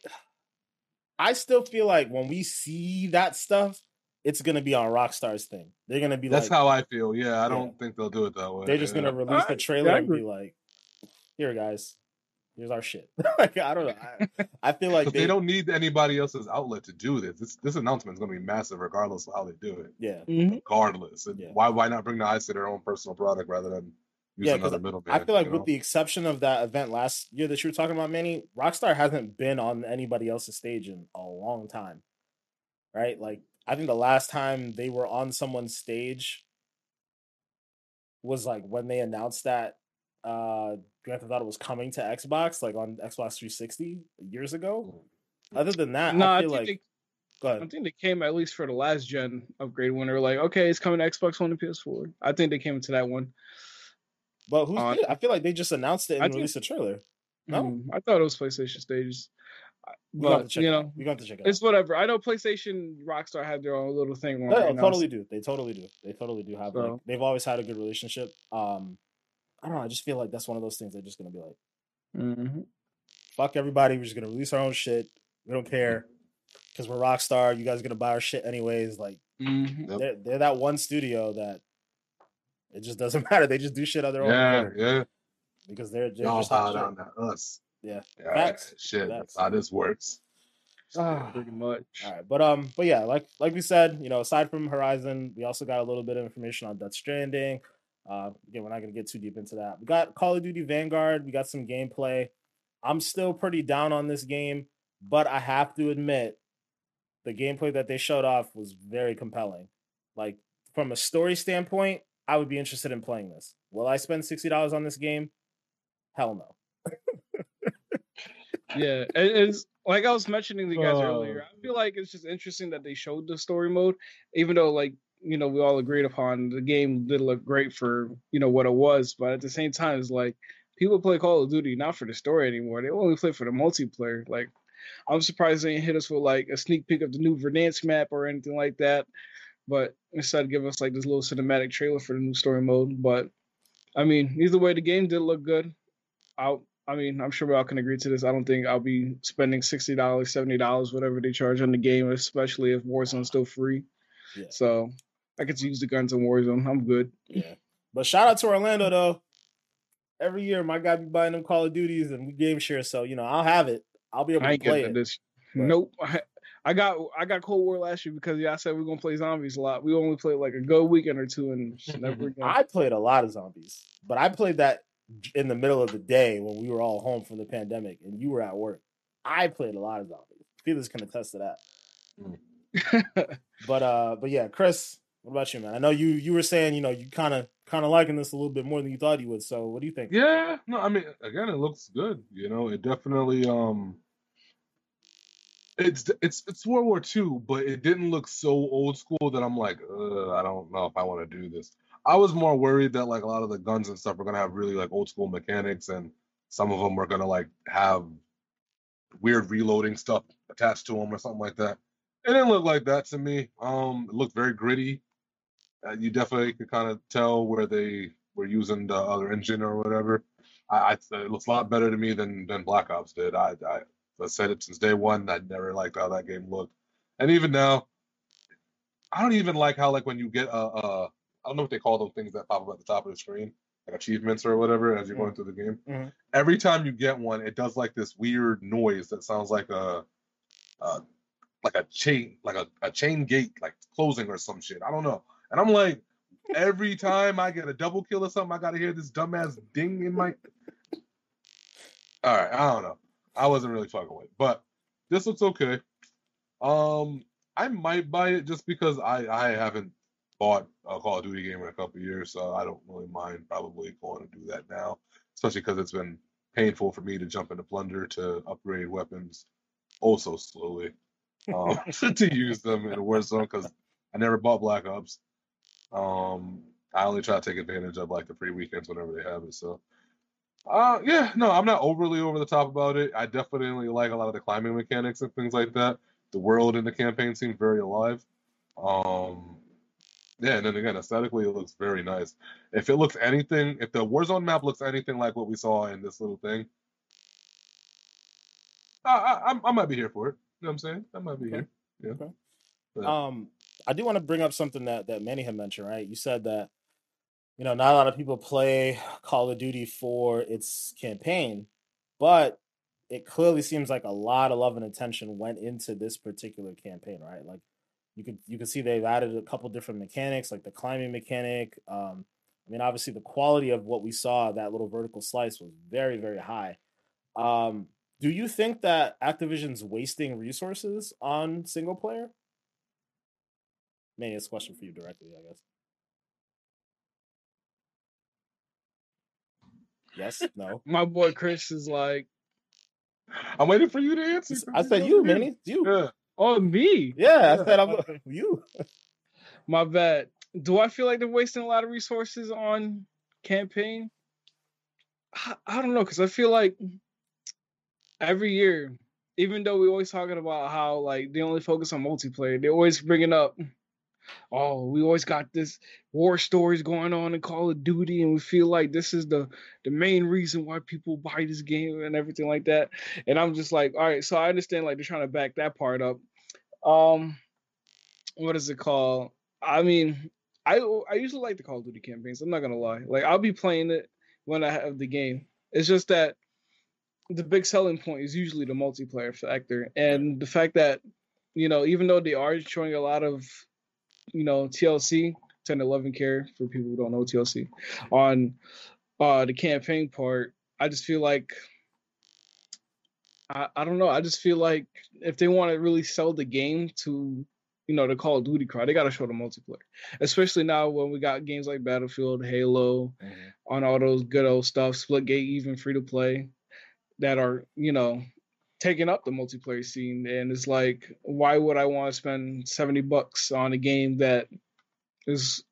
Speaker 2: I still feel like when we see that stuff, it's gonna be on Rockstar's thing. They're gonna be
Speaker 3: That's
Speaker 2: like
Speaker 3: how I feel. Yeah, I
Speaker 2: Yeah.
Speaker 3: don't think they'll do it that way.
Speaker 2: they're just
Speaker 3: yeah.
Speaker 2: gonna release the trailer
Speaker 1: yeah,
Speaker 2: and be like, "Here, guys, here's our shit." like I don't know. I, I feel like they,
Speaker 3: they don't need anybody else's outlet to do this. This this announcement is going to be massive, regardless of how they do it.
Speaker 2: Yeah,
Speaker 3: Regardless, And
Speaker 2: Yeah.
Speaker 3: why why not bring the eyes to their own personal product rather than use
Speaker 2: Yeah, 'cause
Speaker 3: another middleman?
Speaker 2: I feel like with
Speaker 3: know?
Speaker 2: the exception of that event last year that you were talking about, Manny, Rockstar hasn't been on anybody else's stage in a long time. Right? Like I think the last time they were on someone's stage was like when they announced that uh Grand Theft Auto was coming to Xbox, like on Xbox 360 years ago. Other than that,
Speaker 1: No,
Speaker 2: I
Speaker 1: I
Speaker 2: feel
Speaker 1: think
Speaker 2: like
Speaker 1: they
Speaker 2: go
Speaker 1: I think they came at least for the last gen upgrade when they were like, okay, it's coming to Xbox One and PS4. I think they came to that one.
Speaker 2: But who's
Speaker 1: on-
Speaker 2: did? I feel like they just announced it
Speaker 1: I
Speaker 2: and
Speaker 1: think-
Speaker 2: released a trailer. No?
Speaker 1: Mm, I thought it was PlayStation stages,
Speaker 2: We got to
Speaker 1: but
Speaker 2: check
Speaker 1: you know,
Speaker 2: you got to check it out.
Speaker 1: it's whatever. I know PlayStation, Rockstar have their own little thing. on
Speaker 2: No,
Speaker 1: right
Speaker 2: no,
Speaker 1: now.
Speaker 2: totally do. They totally do. They totally do have like they've always had a good relationship. Um I don't know, I just feel like that's one of those things they're just gonna be like,
Speaker 1: Mhm.
Speaker 2: fuck everybody, we're just gonna release our own shit. We don't care. Because we're Rockstar, you guys are gonna buy our shit anyways. Like
Speaker 1: Mhm.
Speaker 2: They're they're that one studio that it just doesn't matter. They just do shit on their own
Speaker 3: yeah, yeah.
Speaker 2: because they're, they're
Speaker 3: Y'all
Speaker 2: just that
Speaker 3: power
Speaker 2: shit.
Speaker 3: down to us.
Speaker 2: Yeah.
Speaker 3: Yeah,
Speaker 2: Facts.
Speaker 3: shit.
Speaker 2: Facts.
Speaker 3: That's how this works.
Speaker 1: Ah, pretty much.
Speaker 2: All right, but um, but yeah, like like we said, you know, aside from Horizon, we also got a little bit of information on Death Stranding. Uh, again, we're not gonna get too deep into that. We got Call of Duty Vanguard. We got some gameplay. I'm still pretty down on this game, but I have to admit, the gameplay that they showed off was very compelling. Like from a story standpoint, I would be interested in playing this. Will I spend sixty dollars on this game? Hell no.
Speaker 1: Yeah, it- it's like I was mentioning to you guys
Speaker 3: Oh.
Speaker 1: earlier. I feel like it's just interesting that they showed the story mode, even though like you know we all agreed upon the game did look great for you know what it was, but at the same time it's like people play Call of Duty not for the story anymore. They only play for the multiplayer. Like I'm surprised they didn't hit us with like a sneak peek of the new Verdansk map or anything like that. But instead give us like this little cinematic trailer for the new story mode. But I mean, either way, the game did look good. I I mean, I'm sure we all can agree to this. I don't think I'll be spending sixty dollars, seventy dollars, whatever they charge on the game, especially if Warzone's still free.
Speaker 2: Yeah.
Speaker 1: So I get to use the guns in Warzone. I'm good.
Speaker 2: Yeah. But shout out to Orlando though. Every year my guy be buying them Call of Duties and we game share, so you know I'll have it. I'll be able
Speaker 1: I
Speaker 2: to play it.
Speaker 1: this.
Speaker 2: but-
Speaker 1: Nope. I, I got I got Cold War last year because y'all said we are gonna play zombies a lot. We only played like a good weekend or two and never again.
Speaker 2: I played a lot of zombies, but I played that in the middle of the day when we were all home from the pandemic and you were at work. I played a lot of zombies. Felix can attest to that. But uh, but yeah, Chris, what about you, man? I know you you were saying you know you kind of kind of liking this a little bit more than you thought you would. So what do you think?
Speaker 3: Yeah, no, I mean, again, it looks good. You know, it definitely um, it's it's it's World War II, but it didn't look so old school that I'm like, I don't know if I want to do this. I was more worried that like a lot of the guns and stuff were gonna have really like old school mechanics, and some of them were gonna like have weird reloading stuff attached to them or something like that. It didn't look like that to me. Um, it looked very gritty. Uh, you definitely could kind of tell where they were using the other engine or whatever. I, I it looks a lot better to me than than Black Ops did. I I, I said it since day one. I never liked how that game looked, and even now, I don't even like how like when you get a, a I don't know what they call those things that pop up at the top of the screen, like achievements or whatever, as you're going through the game.
Speaker 2: Mhm.
Speaker 3: Every time you get one, it does like this weird noise that sounds like a, uh, like a chain, like a, a chain gate, like closing or some shit. I don't know. And I'm like, every time I get a double kill or something, I gotta hear this dumbass ding in my. All right, I don't know. I wasn't really fucking with, it. but this looks okay. Um, I might buy it just because I I haven't bought a Call of Duty game in a couple years, so I don't really mind probably going to do that now, especially because it's been painful for me to jump into Plunder to upgrade weapons oh so slowly um, to use them in Warzone because I never bought Black Ops. Um, I only try to take advantage of like the free weekends whenever they have it. So Uh, yeah, no, I'm not overly over the top about it. I definitely like a lot of the climbing mechanics and things like that. The world in the campaign seems very alive. Um, yeah, and then again, aesthetically, it looks very nice. If it looks anything, if the Warzone map looks anything like what we saw in this little thing, I, I, I might be here for it. You know what I'm saying? I might be
Speaker 2: Okay.
Speaker 3: here. Yeah.
Speaker 2: Okay.
Speaker 3: But-
Speaker 2: Um, I do want to bring up something that that Manny had mentioned, right? You said that you know not a lot of people play Call of Duty for its campaign, but it clearly seems like a lot of love and attention went into this particular campaign, right? Like you could you could see they've added a couple different mechanics, like the climbing mechanic. Um, I mean, obviously the quality of what we saw that little vertical slice was very very high. Um, do you think that Activision's wasting resources on single player? It's a question for you directly, I guess. Yes, no.
Speaker 1: My boy Chris is like,
Speaker 3: I'm waiting for you to answer.
Speaker 2: I said you, Manny. You.
Speaker 3: Yeah.
Speaker 1: oh me,
Speaker 2: Yeah, I said I'm you.
Speaker 1: my bad. Do I feel like they're wasting a lot of resources on campaign? I, I don't know, cause I feel like every year, even though we're always talking about how like they only focus on multiplayer, they're always bringing up, oh, we always got this war stories going on in Call of Duty, and we feel like this is the the main reason why people buy this game and everything like that. And I'm just like, all right, so I understand like they're trying to back that part up. Um, what is it called? I mean, I I usually like the Call of Duty campaigns. I'm not gonna lie. Like I'll be playing it when I have the game. It's just that the big selling point is usually the multiplayer factor and the fact that you know even though they are showing a lot of you know TLC 10 11 care for people who don't know TLC on uh the campaign part I just feel like I, I don't know I just feel like if they want to really sell the game to you know the Call of Duty crowd they got to show the multiplayer. Especially now when we got games like Battlefield Halo on all those good old stuff, Splitgate, even free to play, that are you know taking up the multiplayer scene. And it's like, why would I want to spend seventy bucks on a game that is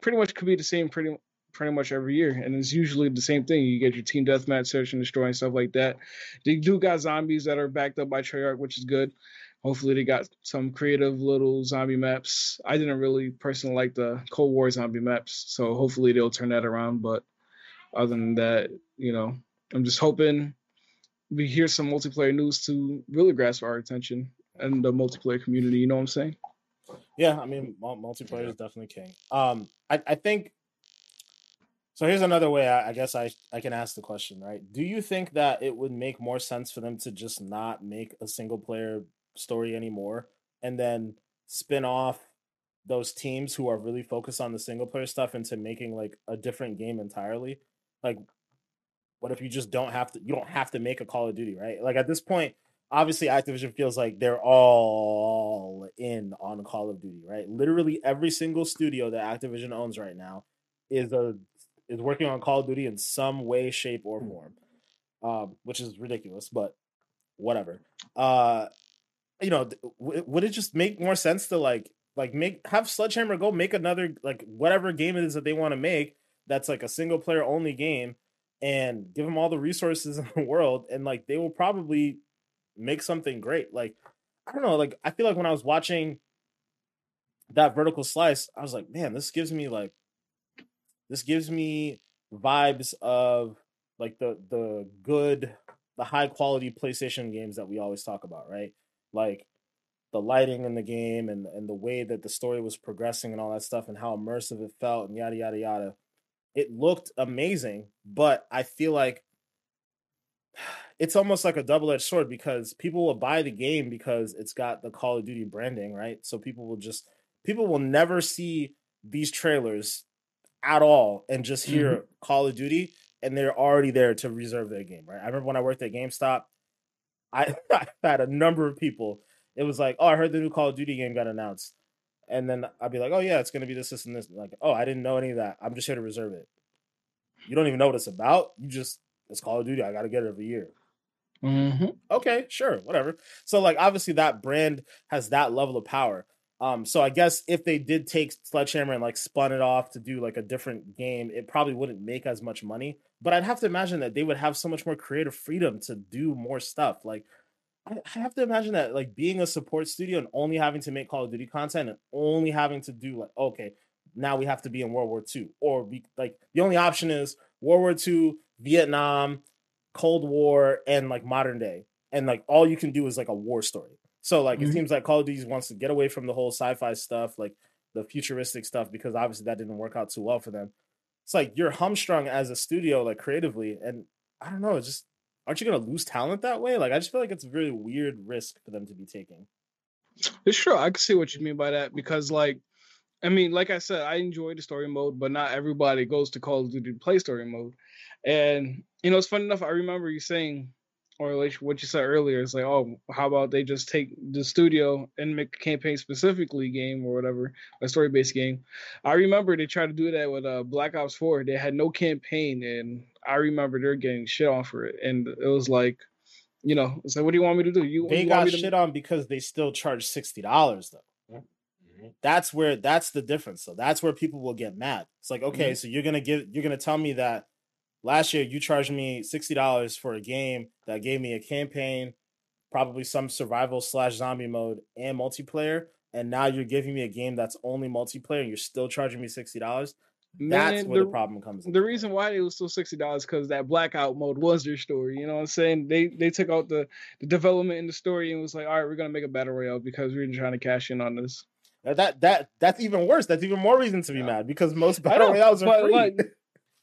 Speaker 1: pretty much could be the same pretty pretty much every year, and it's usually the same thing. You get your team deathmatch, search and destroy, and stuff like that. They do got zombies that are backed up by Treyarch, which is good. Hopefully, they got some creative little zombie maps. I didn't really personally like the Cold War zombie maps, so hopefully they'll turn that around. But other than that, you know, I'm just hoping we hear some multiplayer news to really grasp our attention and the multiplayer community. You know what I'm saying?
Speaker 2: Yeah, I mean, multiplayer is definitely king. Um, I, I think. So here's another way I, I guess I I can ask the question, right? Do you think that it would make more sense for them to just not make a single player story anymore, and then spin off those teams who are really focused on the single player stuff into making like a different game entirely? Like, what if you just don't have to? You don't have to make a Call of Duty, right? Like at this point, obviously Activision feels like they're all in on Call of Duty, right? Literally every single studio that Activision owns right now is a is working on Call of Duty in some way, shape, or form, um, which is ridiculous, but whatever. Uh, you know, w- would it just make more sense to like like make have Sledgehammer go make another like whatever game it is that they want to make that's like a single player only game and give them all the resources in the world and like they will probably make something great. Like I don't know, like I feel like when I was watching that vertical slice, I was like, man, this gives me like this gives me vibes of like the the good the high quality PlayStation games that we always talk about, right? Like the lighting in the game and and the way that the story was progressing and all that stuff and how immersive it felt and yada yada yada. It looked amazing, but I feel like it's almost like a double-edged sword because people will buy the game because it's got the Call of Duty branding, right? So people will just people will never see these trailers at all and just hear mm-hmm. Call of Duty and they're already there to reserve their game, right? I remember when I worked at GameStop, I, I had a number of people. It was like, oh, I heard the new Call of Duty game got announced. And then I'd be like, oh, yeah, it's going to be this, this, and this. Like, oh, I didn't know any of that. I'm just here to reserve it. You don't even know what it's about. You just, it's Call of Duty. I got to get it every year.
Speaker 1: Mm-hmm.
Speaker 2: Okay, sure, whatever. So, like, obviously, that brand has that level of power. Um, so I guess if they did take Sledgehammer and like spun it off to do like a different game, it probably wouldn't make as much money. But I'd have to imagine that they would have so much more creative freedom to do more stuff. Like I have to imagine that like being a support studio and only having to make Call of Duty content and only having to do like okay, now we have to be in World War II or be like the only option is World War II, Vietnam, Cold War, and like modern day, and like all you can do is like a war story. So like mm-hmm. it seems like Call of Duty wants to get away from the whole sci-fi stuff, like the futuristic stuff, because obviously that didn't work out too well for them. It's like you're humstrung as a studio, like creatively, and I don't know, just aren't you gonna lose talent that way? Like I just feel like it's a really weird risk for them to be taking.
Speaker 1: It's true. I can see what you mean by that because like I mean, like I said, I enjoy the story mode, but not everybody goes to Call of Duty to play story mode. And you know, it's fun enough. I remember you saying or like what you said earlier, it's like, oh, how about they just take the studio and make a campaign specifically game or whatever, a story based game. I remember they tried to do that with uh, Black Ops 4. They had no campaign, and I remember they're getting shit on for it. And it was like, you know, it's like, what do you want me to do? You
Speaker 2: they
Speaker 1: you
Speaker 2: got shit on because they still charge sixty dollars though. Mm-hmm. That's where that's the difference. So that's where people will get mad. It's like, okay, mm-hmm. so you're gonna give you're gonna tell me that last year you charged me $60 for a game that gave me a campaign probably some survival slash zombie mode and multiplayer and now you're giving me a game that's only multiplayer and you're still charging me $60 that's where the, the, problem comes
Speaker 1: in. The reason why it was still sixty dollars because that blackout mode was their story. You know what I'm saying? They they took out the, the development in the story and was like, all right, we're gonna make a battle royale because we're trying to cash in on this.
Speaker 2: That that that's even worse. That's even more reason to be mad because most battle royales are free.
Speaker 1: Like,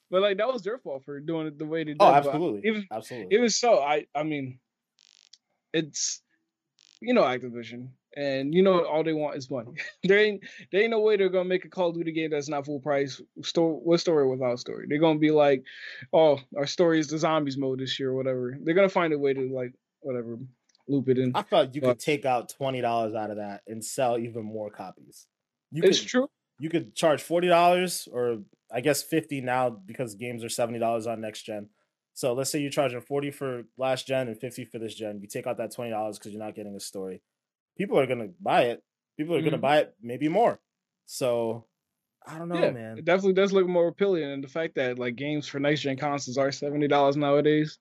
Speaker 1: but like that was their fault for doing it the way they oh, did.
Speaker 2: Oh, absolutely. Even absolutely.
Speaker 1: It was so I I mean, it's you know Activision, and you know all they want is money. there ain't there ain't no way they're gonna make a Call of Duty game that's not full price. Story what story without story? They're gonna be like, oh, our story is the zombies mode this year, or whatever. They're gonna find a way to like whatever loop it in.
Speaker 2: I thought you but, could take out twenty dollars out of that and sell even more copies.
Speaker 1: You it's
Speaker 2: could,
Speaker 1: true.
Speaker 2: You could charge forty dollars or I guess 50 now because games are $70 on next gen. So let's say you're charging 40 for last gen and 50 for this gen. You take out that $20 because you're not getting a story. People are gonna buy it. People are mm-hmm. gonna buy it maybe more. So I don't know, yeah, man.
Speaker 1: It definitely does look more appealing. And the fact that like games for next gen consoles are $70 nowadays.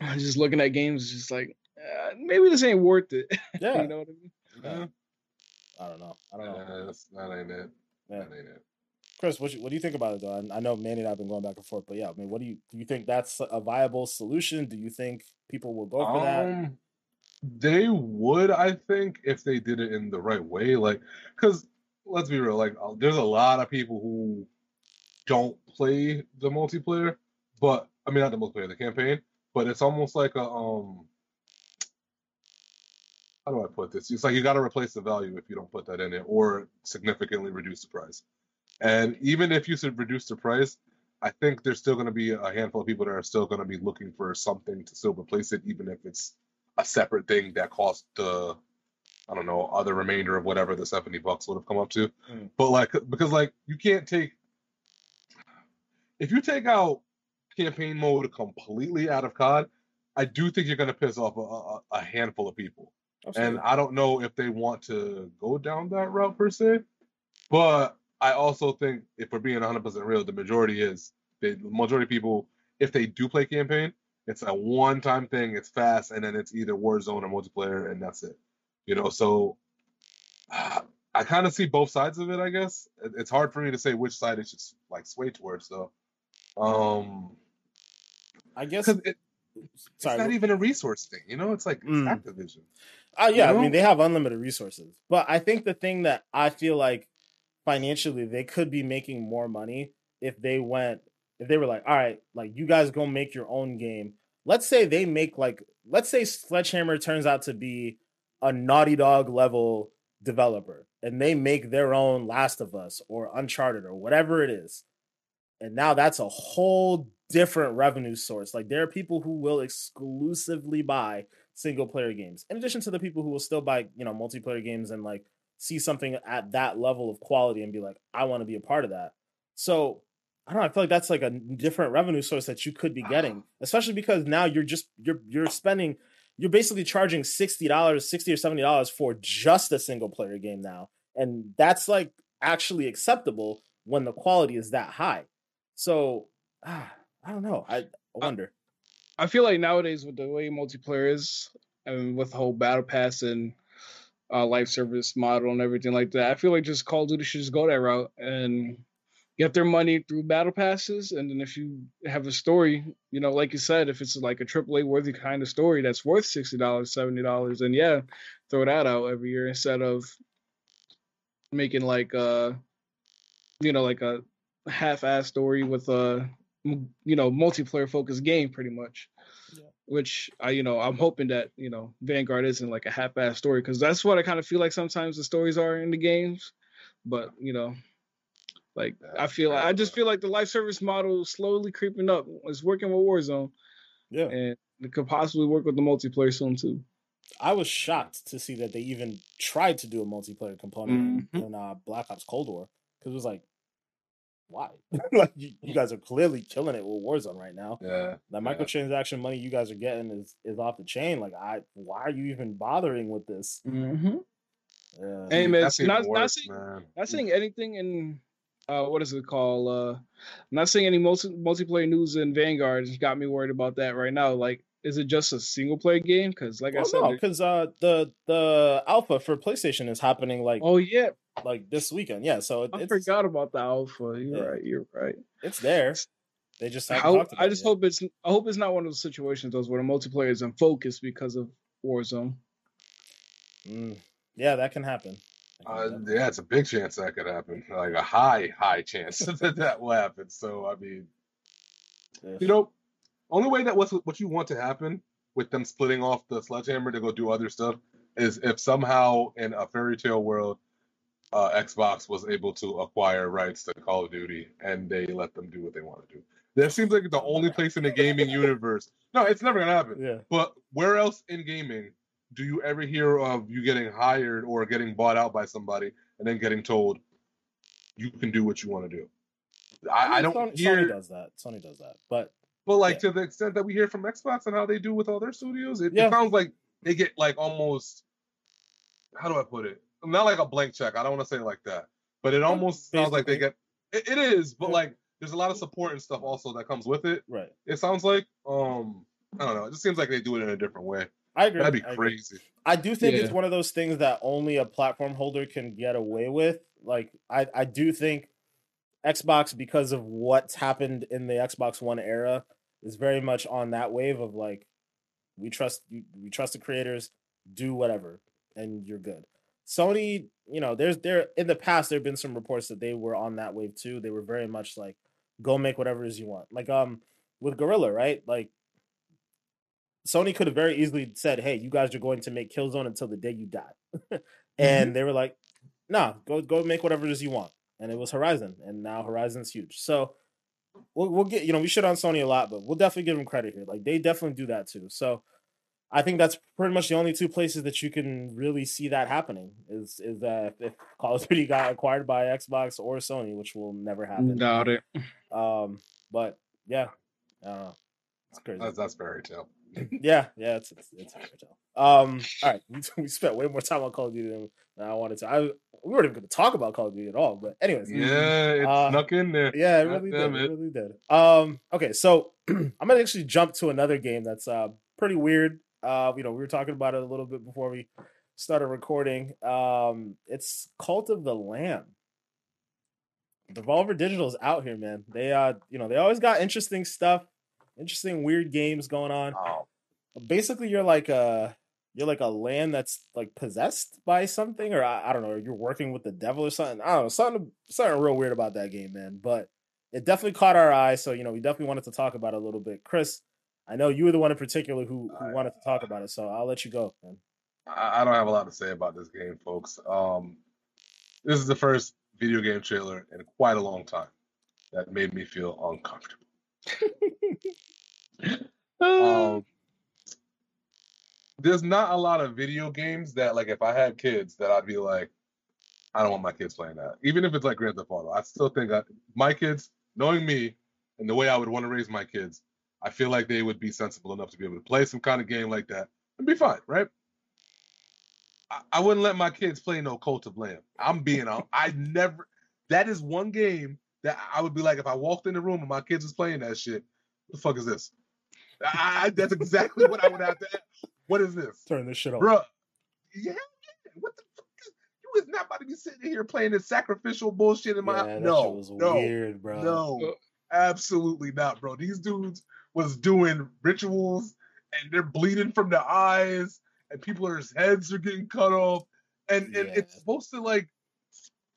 Speaker 1: I just looking at games, just like uh, maybe this ain't worth it.
Speaker 2: Yeah.
Speaker 1: you know what I mean?
Speaker 2: Yeah. I don't know. I don't know.
Speaker 3: Uh, that's, that ain't it. Yeah. That ain't it.
Speaker 2: Chris, what, you, what do you think about it though? I, know Manny and I've been going back and forth, but yeah, I mean, what do you do? You think that's a viable solution? Do you think people will go for um, that?
Speaker 3: They would, I think, if they did it in the right way. Like, because let's be real, like, uh, there's a lot of people who don't play the multiplayer, but I mean, not the multiplayer, the campaign, but it's almost like a um. How do I put this? It's like you got to replace the value if you don't put that in it, or significantly reduce the price. And even if you should reduce the price, I think there's still going to be a handful of people that are still going to be looking for something to still replace it, even if it's a separate thing that costs the, I don't know, other remainder of whatever the 70 bucks would have come up to. Mm. But like, because like you can't take, if you take out campaign mode completely out of COD, I do think you're going to piss off a, a, a handful of people. Absolutely. And I don't know if they want to go down that route per se, but I also think if we're being 100% real, the majority is the majority of people, if they do play campaign, it's a one-time thing. It's fast, and then it's either Warzone or multiplayer, and that's it. You know, so uh, I kind of see both sides of it. I guess it's hard for me to say which side it should like sway towards. though. um,
Speaker 2: I guess
Speaker 3: it, it's not even a resource thing. You know, it's like it's mm. Activision.
Speaker 2: Oh uh, yeah, you know? I mean they have unlimited resources, but I think the thing that I feel like financially they could be making more money if they went if they were like all right like you guys go make your own game let's say they make like let's say sledgehammer turns out to be a naughty dog level developer and they make their own last of us or uncharted or whatever it is and now that's a whole different revenue source like there are people who will exclusively buy single player games in addition to the people who will still buy you know multiplayer games and like see something at that level of quality and be like, I want to be a part of that. So I don't know. I feel like that's like a different revenue source that you could be getting, especially because now you're just you're you're spending you're basically charging sixty dollars, sixty or seventy dollars for just a single player game now, and that's like actually acceptable when the quality is that high. So ah, I don't know. I, I wonder.
Speaker 1: I feel like nowadays with the way multiplayer is and with the whole battle pass and uh, live service model and everything like that, I feel like just Call of Duty should just go that route and get their money through battle passes. And then if you have a story, you know, like you said, if it's like a AAA worthy kind of story that's worth sixty dollars, seventy dollars, then yeah, throw that out every year instead of making like a, you know like a half-ass story with a you know multiplayer focused game pretty much. Yeah. which i you know i'm hoping that you know vanguard isn't like a half-ass story because that's what i kind of feel like sometimes the stories are in the games. But you know like i feel i just feel like the live service model slowly creeping up. It's working with warzone.
Speaker 2: Yeah.
Speaker 1: And it could possibly work with the multiplayer soon too.
Speaker 2: I was shocked to see that they even tried to do a multiplayer component mm-hmm. in uh, Black Ops Cold War because it was like why? like you, you, guys are clearly killing it with Warzone right now.
Speaker 3: Yeah.
Speaker 2: The microtransaction money you guys are getting is is off the chain. Like I why are you even bothering with this?
Speaker 1: Mm-hmm. Yeah. Hey man, not, not saying man. not saying anything in uh what is it called? Uh not seeing any multi- multiplayer news in Vanguard It got me worried about that right now. Like is it just a single player game? Because like well, I said,
Speaker 2: no, because uh, the the alpha for PlayStation is happening like
Speaker 1: oh yeah,
Speaker 2: like this weekend. Yeah, so
Speaker 1: I forgot about the alpha. You're yeah. right. You're right.
Speaker 2: It's there. They just I,
Speaker 1: I just hope it's I hope it's not one of those situations those where the multiplayer is in focus because of Warzone.
Speaker 2: Mm, yeah, that can happen.
Speaker 3: uh, yeah, it's a big chance that could happen. Like a high, high chance that that will happen. So I mean, yeah. you know, only way that what's what you want to happen with them splitting off the sledgehammer to go do other stuff is if somehow in a fairy tale world uh, Xbox was able to acquire rights to Call of Duty and they let them do what they want to do. That seems like the only place in the gaming universe. No, it's never gonna happen.
Speaker 2: Yeah.
Speaker 3: But where else in gaming do you ever hear of you getting hired or getting bought out by somebody and then getting told you can do what you want to do? I, I, mean, I don't
Speaker 2: Sony,
Speaker 3: hear.
Speaker 2: Sony does that. Sony does that, but
Speaker 3: but like yeah. to the extent that we hear from Xbox and how they do with all their studios, it, yeah. it sounds like they get like almost. How do I put it? Not like a blank check. I don't want to say it like that, but it almost Basically. sounds like they get. it, it is, but yeah. like there's a lot of support and stuff also that comes with it.
Speaker 2: Right.
Speaker 3: It sounds like um I don't know. It just seems like they do it in a different way.
Speaker 2: I agree.
Speaker 3: That'd be I crazy.
Speaker 2: Agree. I do think yeah. it's one of those things that only a platform holder can get away with. Like I, I do think Xbox, because of what's happened in the Xbox One era, is very much on that wave of like, we trust we trust the creators, do whatever, and you're good. Sony, you know, there's there in the past there have been some reports that they were on that wave too. They were very much like, go make whatever it is you want. Like um with Guerrilla, right? Like Sony could have very easily said, "Hey, you guys are going to make Killzone until the day you die," and mm-hmm. they were like, "No, go go make whatever it is you want." And it was Horizon, and now Horizon's huge. So we'll, we'll get you know we shit on Sony a lot, but we'll definitely give them credit here. Like they definitely do that too. So I think that's pretty much the only two places that you can really see that happening is is that if Call of Duty got acquired by Xbox or Sony, which will never happen.
Speaker 1: Doubt it.
Speaker 2: Um, but yeah, uh, it's crazy.
Speaker 3: That's, that's fairy tale.
Speaker 2: yeah, yeah, it's it's, it's fairy tale. Um, all right, we, we spent way more time on Call of Duty than, than I wanted to. I we weren't even going to talk about Call of Duty at all, but anyways,
Speaker 3: yeah, it uh, snuck in there.
Speaker 2: Yeah, it really did. It. it really did. Um, okay, so I'm gonna actually jump to another game that's uh pretty weird uh, you know, we were talking about it a little bit before we started recording. Um, it's Cult of the Lamb. Devolver Digital is out here, man. They uh, you know, they always got interesting stuff, interesting weird games going on.
Speaker 3: Oh.
Speaker 2: Basically, you're like a you're like a land that's like possessed by something, or I, I don't know, you're working with the devil or something. I don't know, something something real weird about that game, man. But it definitely caught our eye, so you know, we definitely wanted to talk about it a little bit. Chris, I know you were the one in particular who, who I, wanted to talk about it, so I'll let you go. Man.
Speaker 3: I, don't have a lot to say about this game, folks. Um, this is the first video game trailer in quite a long time that made me feel uncomfortable. um, there's not a lot of video games that, like, if I had kids, that I'd be like, I don't want my kids playing that. Even if it's like Grand Theft Auto, I still think I, my kids, knowing me and the way I would want to raise my kids, I feel like they would be sensible enough to be able to play some kind of game like that and be fine, right? I, I wouldn't let my kids play no Cult of Lamb. I'm being I never. That is one game that I would be like, if I walked in the room and my kids was playing that shit, what the fuck is this? I, that's exactly what I would have to. Ask. What is this,
Speaker 2: Turn this shit off.
Speaker 3: Bruh, Yeah, yeah. What the fuck? Is, you is not about to be sitting here playing this sacrificial bullshit in my.
Speaker 2: Yeah,
Speaker 3: no,
Speaker 2: shit was
Speaker 3: no,
Speaker 2: weird, bro.
Speaker 3: no, absolutely not, bro. These dudes was doing rituals and they're bleeding from the eyes, and people's heads are getting cut off, and, and it's supposed to like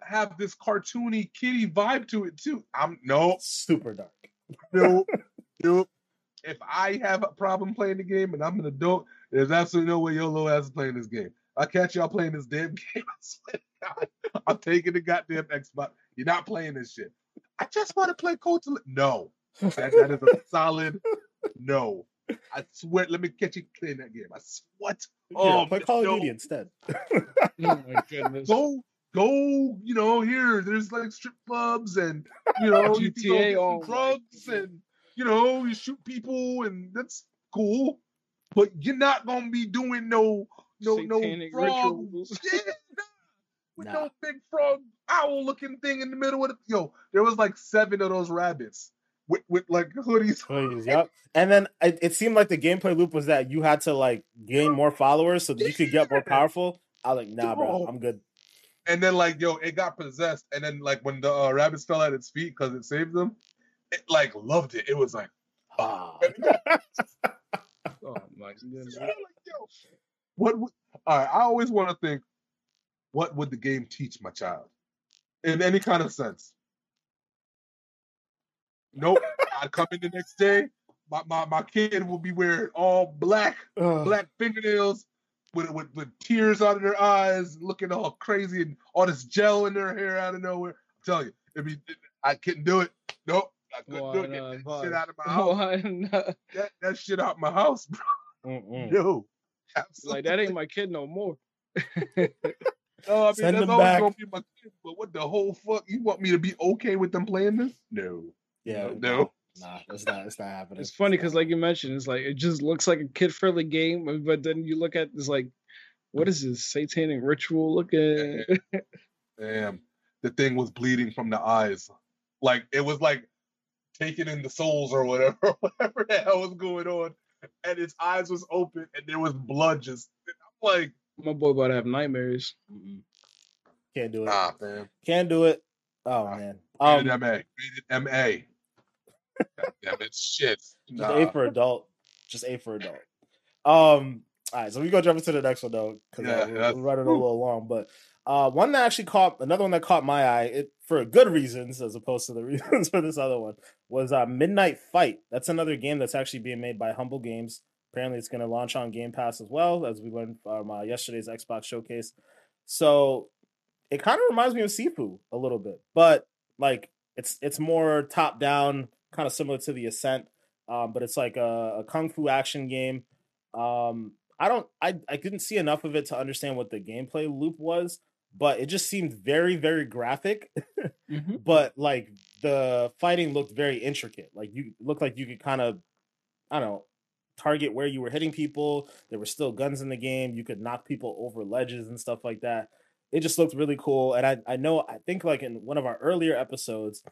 Speaker 3: have this cartoony kitty vibe to it too. I'm no,
Speaker 2: Super dark.
Speaker 3: no, no. If I have a problem playing the game and I'm an adult, there's absolutely no way your little ass is playing this game. I catch y'all playing this damn game. God, i'm taking the goddamn Xbox. You're not playing this shit. I just want to play Coach. No, that, that is a solid no. I swear. Let me catch you playing that game. I swear. to-
Speaker 2: yeah,
Speaker 3: Oh,
Speaker 2: play Call of
Speaker 3: no.
Speaker 2: Duty instead.
Speaker 1: Oh my goodness.
Speaker 3: Go, go. You know, here there's like strip clubs and you know you
Speaker 1: GTA,
Speaker 3: get some
Speaker 1: oh
Speaker 3: drugs
Speaker 1: goodness.
Speaker 3: and you know you shoot people and that's cool. But you're not gonna be doing no no
Speaker 1: Satanic
Speaker 3: no frog
Speaker 1: rituals.
Speaker 3: shit. With
Speaker 2: Nah.
Speaker 3: no big frog owl looking thing in the middle of the yo. There was like seven of those rabbits with with like hoodies.
Speaker 2: Please, yep. And then it, it seemed like the gameplay loop was that you had to like gain more followers so that you could get more powerful. I was like, nah, bro,
Speaker 3: Bro.
Speaker 2: I'm good.
Speaker 3: And then like yo, it got possessed. And then like when the uh, rabbits fell at its feet because it saved them, it like loved it. It was like,
Speaker 2: Ah.
Speaker 1: Oh my goodness.
Speaker 3: Like, yo, what? Would, all right, I always want to think, what would the game teach my child, in any kind of sense? Nope. I'd come in the next day. My, my, my kid will be wearing all black,
Speaker 2: Ugh.
Speaker 3: black fingernails with, with with tears out of their eyes, looking all crazy and all this gel in their hair out of nowhere. I'm telling you, it'd be, I couldn't do it. Nope. I couldn't
Speaker 1: Why
Speaker 3: do it. Get that
Speaker 1: boss?
Speaker 3: shit out of my house. That, that shit out my house, bro.
Speaker 2: Mm-mm.
Speaker 3: No. Absolutely.
Speaker 1: Like that ain't my kid no more.
Speaker 3: No, I mean
Speaker 2: Send
Speaker 3: that's always
Speaker 2: back.
Speaker 3: gonna be my kid. But what the whole fuck? You want me to be okay with them playing this? No.
Speaker 2: Yeah,
Speaker 3: No.
Speaker 2: nah, it's not. It's not happening.
Speaker 1: It's funny because, like you mentioned, it's like it just looks like a kid-friendly game, but then you look at it's like, what is this satanic ritual looking?
Speaker 3: Damn. The thing was bleeding from the eyes. Like it was like taking in the souls or whatever, whatever the hell was going on. And its eyes was open and there was blood just I'm like,
Speaker 1: My boy about to have nightmares.
Speaker 2: Mm-mm. Can't do it.
Speaker 3: nah, man.
Speaker 2: Can't do it. Oh man.
Speaker 3: Rated
Speaker 2: Um,
Speaker 3: MA. Rated MA. Damn it. Shit.
Speaker 2: just
Speaker 3: Nah.
Speaker 2: A for adult. Just A for adult. Um. All right, so we go jump into the next one though, because
Speaker 3: Yeah,
Speaker 2: we're, we're running a little long. But uh, one that actually caught another one that caught my eye, it, for good reasons as opposed to the reasons for this other one, was uh, Midnight Fight. That's another game that's actually being made by Humble Games. Apparently, it's going to launch on Game Pass as well, as we learned from uh, yesterday's Xbox showcase. So it kind of reminds me of Sifu a little bit, but like it's it's more top down, kind of similar to the Ascent, um, but it's like a, a kung fu action game. Um, I don't, I I couldn't see enough of it to understand what the gameplay loop was, but it just seemed very very graphic.
Speaker 1: Mm-hmm.
Speaker 2: but like the fighting looked very intricate. Like you looked like you could kind of, I don't know, target where you were hitting people. There were still guns in the game. You could knock people over ledges and stuff like that. It just looked really cool. And I, I know, I think like in one of our earlier episodes,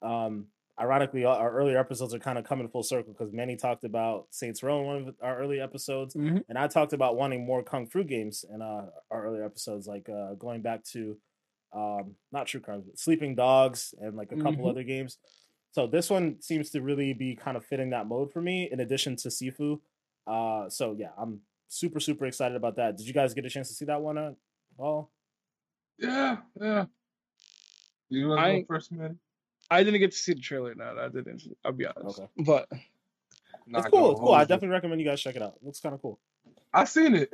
Speaker 2: um, ironically, our our earlier episodes are kind of coming full circle because Manny talked about Saints Row in one of our early episodes.
Speaker 1: Mm-hmm.
Speaker 2: And I talked about wanting more kung fu games in uh, our earlier episodes, like uh, going back to um, not True Crimes, but Sleeping Dogs and like a couple
Speaker 1: Mhm.
Speaker 2: other games. So this one seems to really be kind of fitting that mode for me, in addition to Sifu. Uh, so yeah, I'm super super excited about that. Did you guys get a chance to see that one at all?
Speaker 3: Yeah, yeah. You want to
Speaker 1: I-
Speaker 3: go first, man?
Speaker 1: I didn't get to see the trailer. No, I didn't. I'll be honest.
Speaker 2: Okay.
Speaker 1: But
Speaker 2: it's cool. It's cool. I definitely recommend you guys check it out. It looks kind of cool.
Speaker 3: I seen it,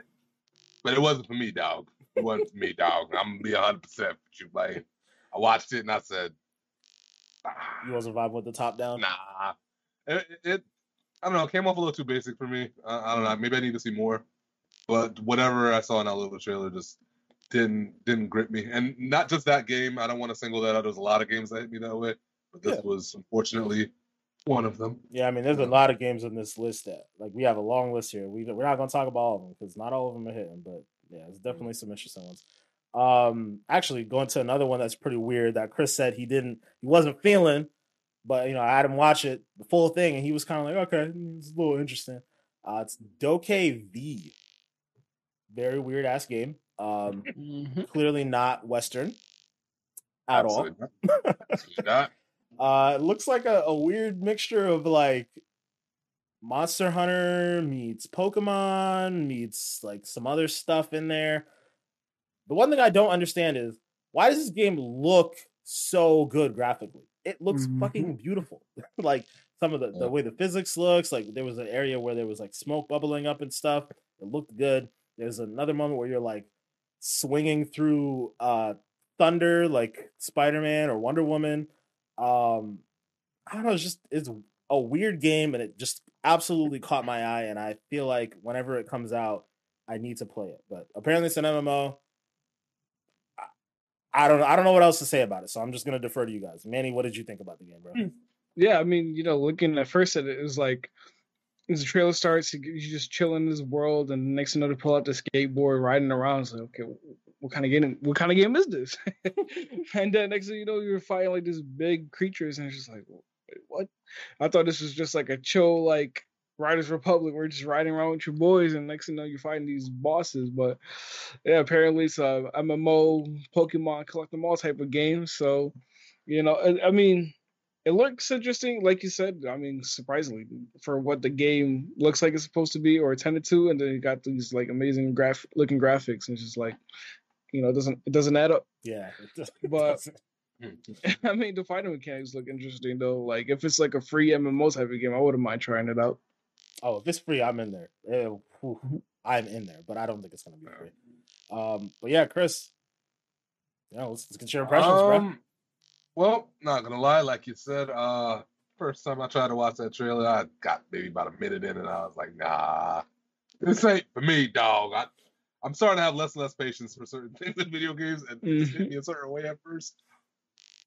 Speaker 3: but it wasn't for me, dog. It wasn't for me, dog. I'm gonna be 100 percent with you, like. I watched it and I said, ah,
Speaker 2: You wasn't vibing with the top down.
Speaker 3: nah. It, it, I don't know. It came off a little too basic for me. I, I don't know. Maybe I need to see more. But whatever I saw in that little trailer just didn't didn't grip me. And not just that game. I don't want to single that out. There's a lot of games that hit me that way, but this
Speaker 2: Yeah.
Speaker 3: was unfortunately one of them.
Speaker 2: Yeah, I mean, there's a lot of games on this list that like we have a long list here. We we're not gonna talk about all of them because not all of them are hitting, but yeah, it's definitely some interesting ones. Um, actually, going to another one that's pretty weird that Chris said he didn't, he wasn't feeling, but you know, I had him watch it the full thing, and he was kind of like, okay, it's a little interesting. Uh, it's DokeV, very weird ass game. Um,
Speaker 1: Mm-hmm.
Speaker 2: clearly not Western at all.
Speaker 3: Not. Absolutely not.
Speaker 2: Uh, it looks like a, a weird mixture of like Monster Hunter meets Pokemon meets like some other stuff in there. The one thing I don't understand is why does this game look so good graphically? It looks
Speaker 1: Mhm.
Speaker 2: fucking beautiful. like some of the, the way the physics looks, like there was an area where there was like smoke bubbling up and stuff. It looked good. There's another moment where you're like swinging through uh thunder like Spider-Man or Wonder Woman. Um I don't know, it's just it's a weird game and it just absolutely caught my eye and I feel like whenever it comes out I need to play it. But apparently it's an MMO. I- I don't know. I don't know what else to say about it, so I'm just gonna defer to you guys. Manny, what did you think about the game, bro?
Speaker 1: Hmm. Yeah, I mean, you know, looking at first at it, it was like as the trailer starts, you just chilling in this world, and next thing you know, they pull out the skateboard, riding around. So like, okay, what kind of game? What kind of game is this? and then next thing you know, you're fighting like these big creatures, and it's just like, what? I thought this was just like a chill, like Riders Republic, where you're just riding around with your boys, and next thing you know, you're fighting these bosses. But yeah, apparently it's a MMO, Pokemon collect them all type of game. So, you know, I, I mean it looks interesting, like you said. I mean, surprisingly, for what the game looks like it's supposed to be or intended to, and then you got these like amazing graph looking graphics, and it's just like, you know, it doesn't it doesn't add up.
Speaker 2: Yeah. it
Speaker 1: But-
Speaker 2: doesn't-
Speaker 1: I mean, the fighting mechanics look interesting though. Like if it's like a free MMO type of game, I wouldn't mind trying it out.
Speaker 2: oh, if it's free, I'm in there. Eh, whew, I'm in there, but I don't think it's gonna be free. Um, but yeah, Chris. Yeah, let's, let's get your impressions, bro.
Speaker 3: Um, Well, not gonna lie, like you said, uh, first time I tried to watch that trailer, I got maybe about a minute in, and I was like, nah, this ain't for me, dog. I, I'm starting to have less and less patience for certain things in video games, and it just hit me a certain way at first.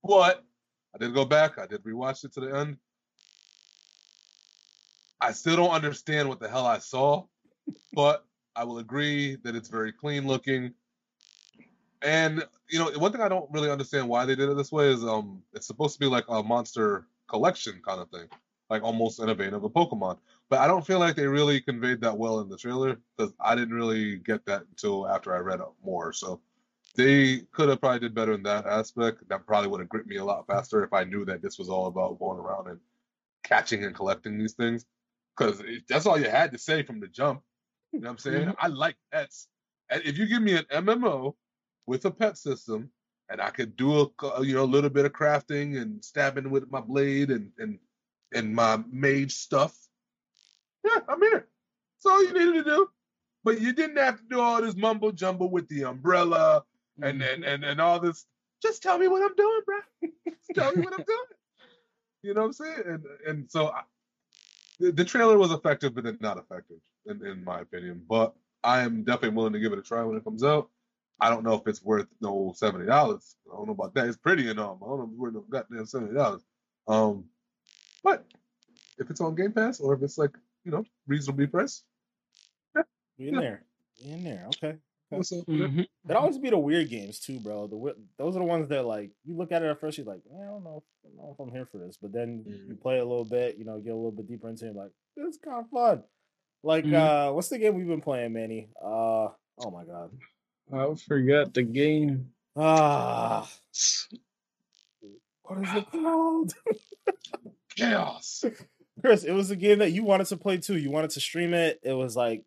Speaker 3: But I did go back, I did rewatch it to the end. I still don't understand what the hell I saw, but I will agree that it's very clean looking. And you know, one thing I don't really understand why they did it this way is um it's supposed to be like a monster collection kind of thing, like almost in a vein of a Pokemon. But I don't feel like they really conveyed that well in the trailer because I didn't really get that until after I read more. So they could have probably did better in that aspect. That probably would have gripped me a lot faster if I knew that this was all about going around and catching and collecting these things. Because that's all you had to say from the jump. You know what I'm saying? I like pets. And if you give me an MMO with a pet system, and I could do a you know a little bit of crafting and stabbing with my blade and and and my mage stuff. Yeah, I'm here. That's all you needed to do. But you didn't have to do all this mumbo jumbo with the umbrella and mm-hmm. and and, and all this. Just tell me what I'm doing, bro. Just tell me what I'm doing. You know what I'm saying? And and so I, the, the trailer was effective, but then not effective in, in my opinion. But I am definitely willing to give it a try when it comes out. I don't know if it's worth no seventy dollars. I don't know about that. It's pretty and all. I don't know if it's worth no goddamn seventy dollars. Um, but if it's on Game Pass or if it's like you know reasonably priced,
Speaker 2: We in there. We in there. Okay.
Speaker 3: what's up?
Speaker 1: Mhm.
Speaker 2: It always be the weird games too, bro. The those are the ones that like you look at it at first, you're like, "Eh, I don't know, I don't know if I'm here for this. But then you
Speaker 3: Mhm.
Speaker 2: play a little bit, you know, get a little bit deeper into it, like this is kind of fun. Like,
Speaker 1: Mhm.
Speaker 2: uh, what's the game we've been playing, Manny? Uh, oh my god,
Speaker 1: I forgot the game.
Speaker 2: ah, what is it called?
Speaker 3: Chaos.
Speaker 2: Chris, it was a game that you wanted to play too. You wanted to stream it. It was like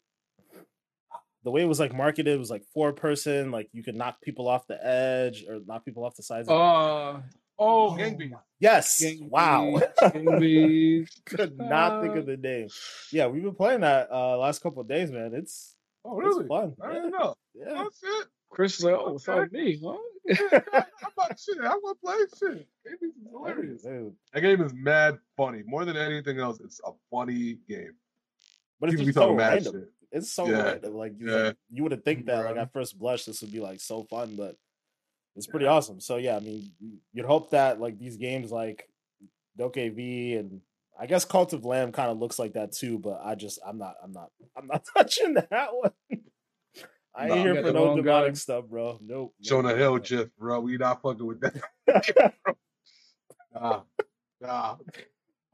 Speaker 2: the way it was like marketed was like four person, like you could knock people off the edge or knock people off the sides. of
Speaker 1: Uh,
Speaker 3: Oh, Gang Beasts.
Speaker 2: Yes.
Speaker 1: Gang
Speaker 2: wow.
Speaker 1: Gang Beasts.
Speaker 2: Could not think of the name. Yeah, we've been playing that uh last couple of days, man. It's
Speaker 3: Oh,
Speaker 2: it's
Speaker 3: really?
Speaker 2: fun.
Speaker 3: I
Speaker 2: Yeah.
Speaker 3: didn't know.
Speaker 2: yeah.
Speaker 3: Oh shit.
Speaker 1: Chris is like, oh, it's all
Speaker 3: Okay.
Speaker 1: me. Huh?
Speaker 3: I'm about shit. I'm want to play shit. Gang Beasts is hilarious.
Speaker 2: Dude.
Speaker 3: That game is mad funny. More than anything else, it's a funny game.
Speaker 2: But it's
Speaker 3: People be
Speaker 2: just so
Speaker 3: talking mad
Speaker 2: random.
Speaker 3: shit.
Speaker 2: It's so
Speaker 3: Yeah.
Speaker 2: random. Like you,
Speaker 3: Yeah.
Speaker 2: you wouldn't think that like at first blush this would be like so fun, but it's pretty awesome. So yeah, I mean you'd hope that like these games like Doke V and I guess Cult of Lamb kind of looks like that too, but I just I'm not I'm not I'm not touching that one. I
Speaker 3: Nah.
Speaker 2: ain't
Speaker 1: You
Speaker 2: here for no demonic
Speaker 1: guy.
Speaker 2: stuff, bro. Nope.
Speaker 3: Jonah
Speaker 2: nope,
Speaker 3: Hill,
Speaker 2: nope.
Speaker 3: Jeff, bro. We not fucking with that. nah, nah.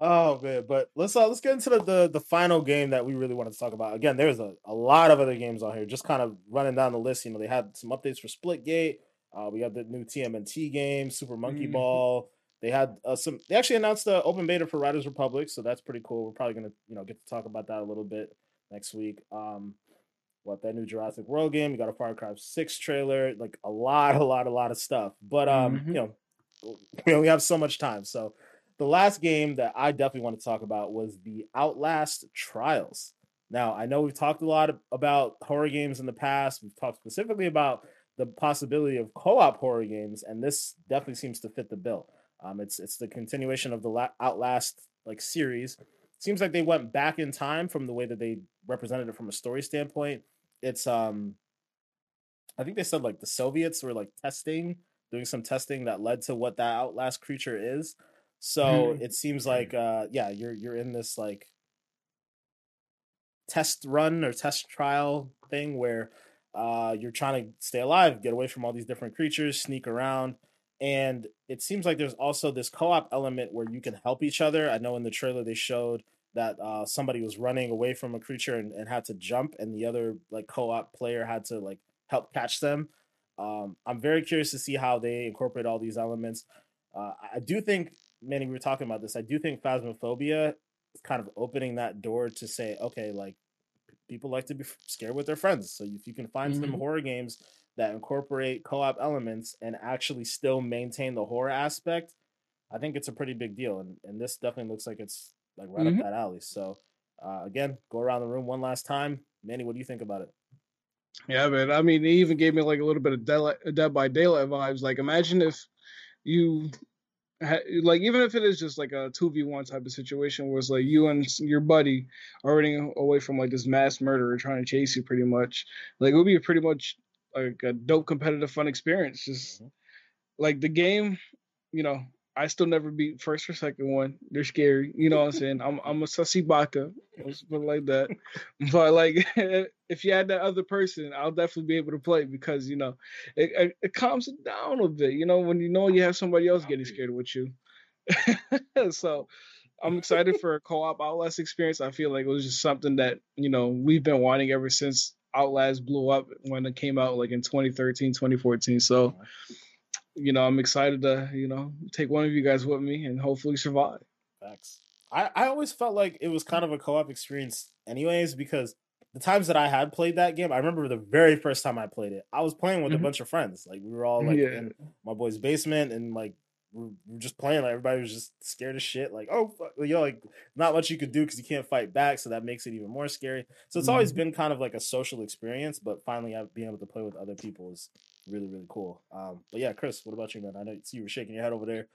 Speaker 2: Oh man, but let's uh, let's get into the, the the final game that we really wanted to talk about. Again, there's a, a lot of other games on here. Just kind of running down the list. You know, they had some updates for Splitgate. Uh, we got the new TMNT game, Super Monkey
Speaker 1: Mhm.
Speaker 2: Ball. They had uh, some. They actually announced the open beta for Riders Republic, so that's pretty cool. We're probably gonna you know get to talk about that a little bit next week. Um, what that new Jurassic World game? You got a Far Cry Six trailer. Like a lot, a lot, a lot of stuff. But um,
Speaker 1: Mhm.
Speaker 2: you know, we only have so much time, so the last game that I definitely want to talk about was the Outlast Trials. Now, I know we've talked a lot about horror games in the past. We've talked specifically about the possibility of co-op horror games, and this definitely seems to fit the bill. Um, it's it's the continuation of the La- Outlast like series. Seems like they went back in time from the way that they represented it from a story standpoint. It's um, I think they said like the Soviets were like testing, doing some testing that led to what that Outlast creature is. So
Speaker 1: Hmm.
Speaker 2: it seems like uh yeah, you're you're in this like test run or test trial thing where uh you're trying to stay alive, get away from all these different creatures, sneak around. And it seems like there's also this co-op element where you can help each other. I know in the trailer they showed that uh somebody was running away from a creature and, and had to jump and the other like co-op player had to like help catch them. Um, I'm very curious to see how they incorporate all these elements. Uh, I do think, Manny, we were talking about this. I do think Phasmophobia is kind of opening that door to say, okay, like people like to be scared with their friends. So if you can find some
Speaker 1: Mhm.
Speaker 2: horror games that incorporate co-op elements and actually still maintain the horror aspect, I think it's a pretty big deal. And and this definitely looks like it's like right
Speaker 1: Mhm.
Speaker 2: up that alley. So uh, again, go around the room one last time. Manny, what do you think about it?
Speaker 1: Yeah, man. I mean, it even gave me like a little bit of Dead, Dead by Daylight vibes. Like, imagine if you had, like, even if it is just like a 2v1 type of situation where it's like you and your buddy are running away from like this mass murderer trying to chase you pretty much. Like, it would be pretty much like a dope competitive fun experience. Just
Speaker 2: Mhm.
Speaker 1: like the game, you know, I still never beat first or second one. They're scary. You know what I'm saying? I'm I'm a sussy baka. Let's put it like that. But like if you had that other person, I'll definitely be able to play because you know it, it, it calms it down a bit. You know when you know you have somebody else getting scared with you. so I'm excited for a co-op Outlast experience. I feel like it was just something that you know we've been wanting ever since Outlast blew up when it came out like in 2013, 2014. So you know I'm excited to you know take one of you guys with me and hopefully survive.
Speaker 2: Facts. I, I always felt like it was kind of a co-op experience anyways because the times that I had played that game, I remember the very first time I played it, I was playing with a
Speaker 1: Mhm.
Speaker 2: bunch of friends. Like we were all like
Speaker 1: Yeah.
Speaker 2: in my boy's basement and like we we were just playing. Like everybody was just scared as shit. Like oh fuck. you know like not much you could do because you can't fight back, so that makes it even more scary. So it's always
Speaker 1: Mhm.
Speaker 2: been kind of like a social experience, but finally uh, being able to play with other people is really really cool. Um, but yeah, Chris, what about you, man? I know you were shaking your head over there.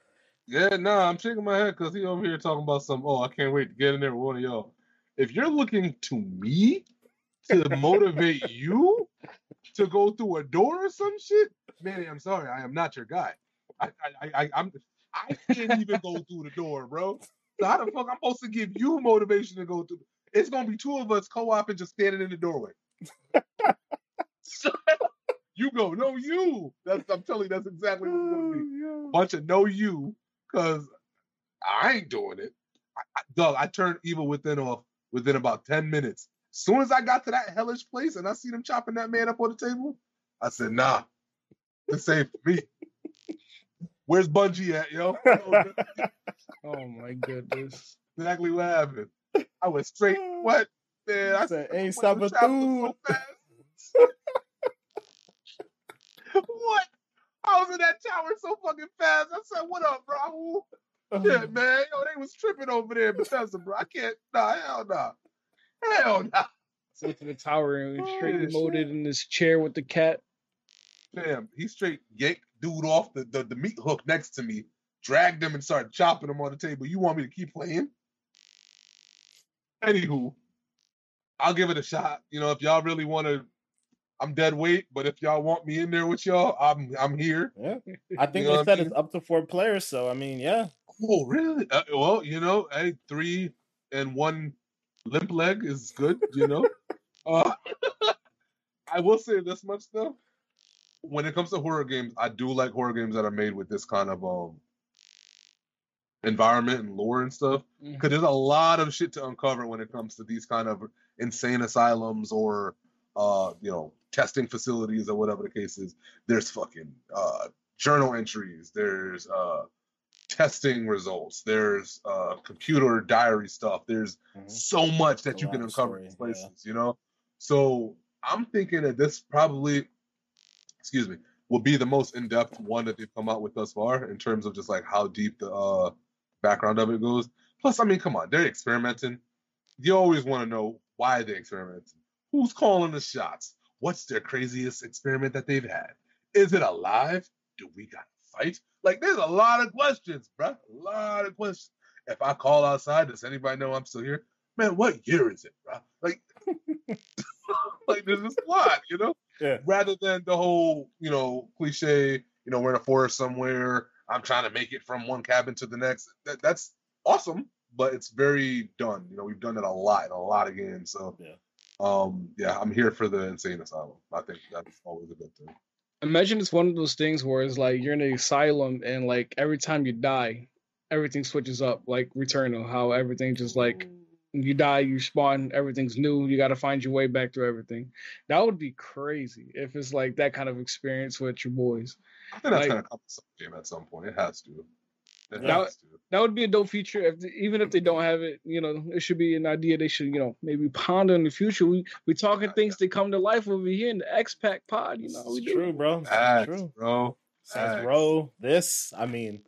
Speaker 3: Yeah, nah, I'm shaking my head because he over here talking about some. Oh, I can't wait to get in there with one of y'all. If you're looking to me to motivate you to go through a door or some shit, Manny, I'm sorry, I am not your guy. I, I, I, I I'm, I can't even go through the door, bro. So how the fuck I'm supposed to give you motivation to go through? It's gonna be two of us co-op and just standing in the doorway. So, you go, no, you. That's I'm telling you, that's exactly what it's gonna be oh, bunch of no you because I ain't doing it. I, I, dog, I turned evil within off within about 10 minutes. soon as I got to that hellish place and I see them chopping that man up on the table, I said, nah, this ain't for me. Where's Bungie at, yo?
Speaker 1: Oh my goodness.
Speaker 3: exactly what happened. I went straight, what? Man, I
Speaker 2: Said, "Ain't
Speaker 3: "What, the
Speaker 2: stopping
Speaker 3: chapter so fast?" what? I was in that tower so fucking fast. I said, what up, bro? Yeah, man. Yo, they was tripping over there in Bethesda, bro. I can't. Nah, hell nah. Hell nah.
Speaker 1: So to the tower and
Speaker 3: Oh,
Speaker 1: straight
Speaker 3: shit.
Speaker 1: molded in this chair with the cat.
Speaker 3: Damn, he straight yanked dude off the, the, the meat hook next to me, dragged him and started chopping him on the table. You want me to keep playing? Anywho, I'll give it a shot. You know, if y'all really want to, I'm dead weight, but if y'all want me in there with y'all, I'm I'm here.
Speaker 2: Yeah, I think
Speaker 3: You know
Speaker 2: they
Speaker 3: what I
Speaker 2: said
Speaker 3: mean?
Speaker 2: it's up to four players. So I mean, yeah,
Speaker 3: Oh, really? Uh, well, you know, hey, three and one limp leg is good. You know, uh, I will say this much though. When it comes to horror games, I do like horror games that are made with this kind of um environment and lore and stuff. Because there's a lot of shit to uncover when it comes to these kind of insane asylums or uh, you know, testing facilities or whatever the case is. There's fucking uh journal entries, there's uh testing results, there's uh computer diary stuff, there's
Speaker 2: Mhm.
Speaker 3: so much that you can uncover in
Speaker 2: story,
Speaker 3: these
Speaker 2: yeah.
Speaker 3: places, you know. So I'm thinking that this probably, excuse me, will be the most in-depth one that they've come out with thus far in terms of just like how deep the uh, background of it goes. Plus, I mean, come on, they're experimenting. You always want to know why they're experimenting. Who's calling the shots? What's their craziest experiment that they've had? Is it alive? Do we got to fight? Like, there's a lot of questions, bruh. A lot of questions. If I call outside, does anybody know I'm still here? Man, what year is it, bruh? Like, like there's this plot, you know?
Speaker 2: Yeah.
Speaker 3: Rather than the whole, you know, cliche, you know, we're in a forest somewhere. I'm trying to make it from one cabin to the next. That, that's awesome, but it's very done. You know, we've done it a lot a lot of games. So,
Speaker 2: Yeah.
Speaker 3: um, yeah, I'm here for the insane asylum. I think that's always a good thing.
Speaker 1: Imagine it's one of those things where it's like you're in an asylum and like every time you die, everything switches up, like Returnal, how everything just like you die, you spawn, everything's new. You got to find your way back through everything. That would be crazy if it's like that kind of experience with your boys.
Speaker 3: I think that's
Speaker 1: Like-
Speaker 3: gonna come to some game at some point. It has to. It
Speaker 2: Yeah.
Speaker 3: has to.
Speaker 1: That would be a dope feature. If even if they don't have it, you know, it should be an idea they should, you know, maybe ponder in the future. We we talking things that come to life over here in the X Pack Pod. You know,
Speaker 2: This
Speaker 1: we
Speaker 2: is
Speaker 1: do.
Speaker 2: true, bro. This is
Speaker 3: Facts,
Speaker 2: true.
Speaker 3: bro.
Speaker 2: Saints bro. This. I mean,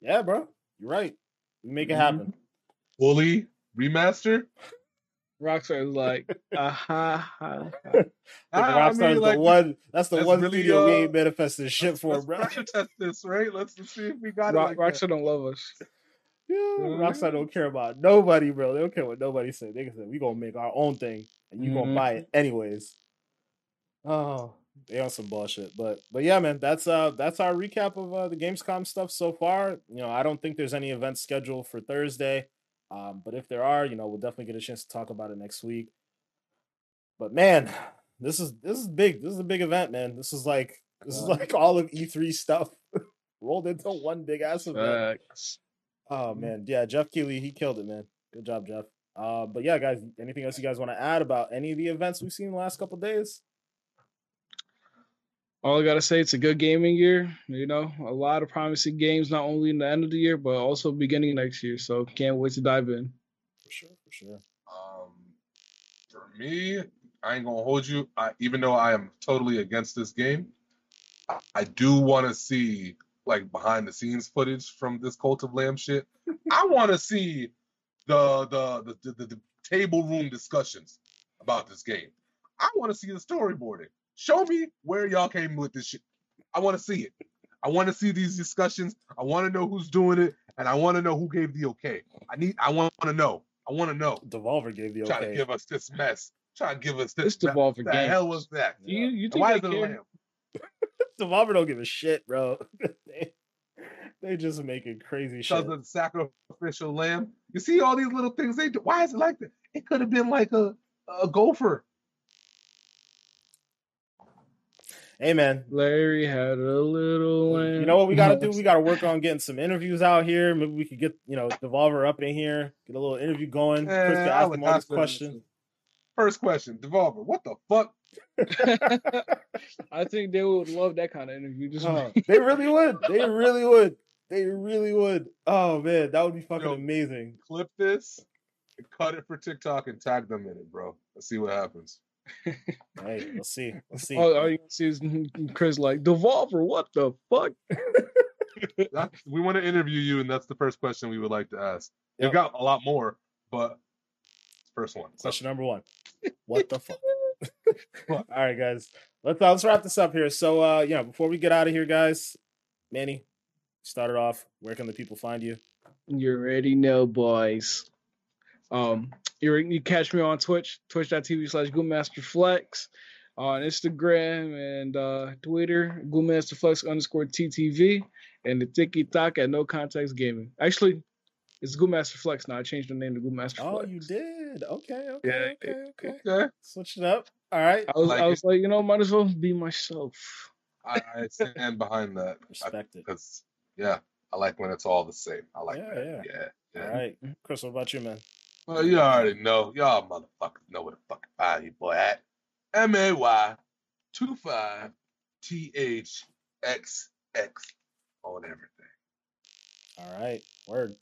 Speaker 2: yeah, bro. You're right. We make it mm-hmm. happen.
Speaker 3: Fully remaster.
Speaker 1: Rockstar is like, aha. ha, ha.
Speaker 2: The
Speaker 3: I- I
Speaker 2: Rockstar's
Speaker 3: mean, like,
Speaker 2: the one. That's the
Speaker 3: let's
Speaker 2: one
Speaker 3: really,
Speaker 2: studio we
Speaker 3: uh,
Speaker 2: ain't manifested shit for,
Speaker 3: Let's
Speaker 2: bro.
Speaker 3: pressure test this, right? Let's, let's see if we got it.
Speaker 1: Rock,
Speaker 3: like that.
Speaker 1: Rockstar don't love us.
Speaker 2: Yeah, Rockstar don't care about nobody, bro. They don't care what nobody say. They can say we gonna make our own thing, and you gonna
Speaker 1: Mhm.
Speaker 2: buy it anyways. Oh, they on some bullshit, but but yeah, man. That's uh that's our recap of uh, the Gamescom stuff so far. You know, I don't think there's any events scheduled for Thursday, um, but if there are, you know, we'll definitely get a chance to talk about it next week. But man, this is this is big. This is a big event, man. This is like this is
Speaker 1: Uh.
Speaker 2: like all of E3 stuff rolled into one big ass event.
Speaker 1: Facts.
Speaker 2: Oh man, yeah, Geoff Keighley, he killed it, man. Good job, Geoff. Uh, but yeah, guys, anything else you guys want to add about any of the events we've seen in the last couple days?
Speaker 1: All I gotta say, it's a good gaming year. You know, a lot of promising games, not only in the end of the year, but also beginning next year. So can't wait to dive in.
Speaker 2: For sure, for sure.
Speaker 3: Um, for me, I ain't gonna hold you. I, even though I am totally against this game, I, I do want to see like behind the scenes footage from this Cult of Lamb shit. I want to see the the, the the the table room discussions about this game. I want to see the storyboarding. Show me where y'all came with this shit. I want to see it. I want to see these discussions. I want to know who's doing it, and I want to know who gave the okay. I need. I want to know. I want to know.
Speaker 2: Devolver gave the okay
Speaker 3: Trying to give us this mess. Trying to give us this.
Speaker 1: It's
Speaker 3: mess.
Speaker 1: Devolver
Speaker 3: What the hell was that?
Speaker 1: You you think
Speaker 3: Why is it a lamb?
Speaker 2: Devolver don't give a shit, bro. they, they just making crazy shit.
Speaker 3: Because of the sacrificial lamb. You see all these little things they do. Why is it like that? It could have been like a a gopher.
Speaker 2: Hey, man.
Speaker 1: Larry had a little.
Speaker 2: You know what we gotta do? We gotta work on getting some interviews out here. Maybe we could get you know Devolver up in here, get a little interview going. Chris
Speaker 3: Eh,
Speaker 2: can ask him all
Speaker 3: have
Speaker 2: these questions.
Speaker 3: First question, Devolver. What the fuck?
Speaker 1: I think they would love that kind of interview. Just
Speaker 2: Oh, they really would. They really would. They really would. Oh man, that would be fucking
Speaker 3: Yo.
Speaker 2: amazing.
Speaker 3: Clip this, cut it for TikTok, and tag them in it, bro. Let's see what happens.
Speaker 2: Hey, let's see. Let's see.
Speaker 1: all, all you can see is Chris like Devolver. What the fuck?
Speaker 3: That- we want to interview you, and that's the first question we would like to ask.
Speaker 2: Yep.
Speaker 3: We've got a lot more, but first one. So,
Speaker 2: Question number one. What the fuck? All right, guys. Let's uh, let's wrap this up here. So uh yeah, before we get out of here, guys, Manny, start it off. Where can the people find you?
Speaker 1: You already know, boys. Um, you you catch me on Twitch, twitch.tv slash Goodmasterflex, on Instagram and uh, Twitter, Goodmasterflex underscore TTV, and the TikTok at No Context Gaming. Actually, it's Goodmasterflex now. I changed the name to Goodmasterflex.
Speaker 2: Oh, you did. Okay, okay,
Speaker 1: Yeah,
Speaker 2: okay, okay.
Speaker 3: okay.
Speaker 2: Switch it up. All right.
Speaker 1: I was,
Speaker 3: Like
Speaker 1: I was like, you know, might as well be myself.
Speaker 3: I, I stand behind that
Speaker 2: Respect it.
Speaker 3: because yeah, I like when it's all the same. I like
Speaker 2: Yeah,
Speaker 3: that.
Speaker 2: yeah.
Speaker 3: Yeah, yeah.
Speaker 2: All right. Chris, what about you, man?
Speaker 3: Well, you already know. Y'all motherfuckers know where the fucking fire you boy at. M A Y two five T H X X on everything.
Speaker 2: All right. Word.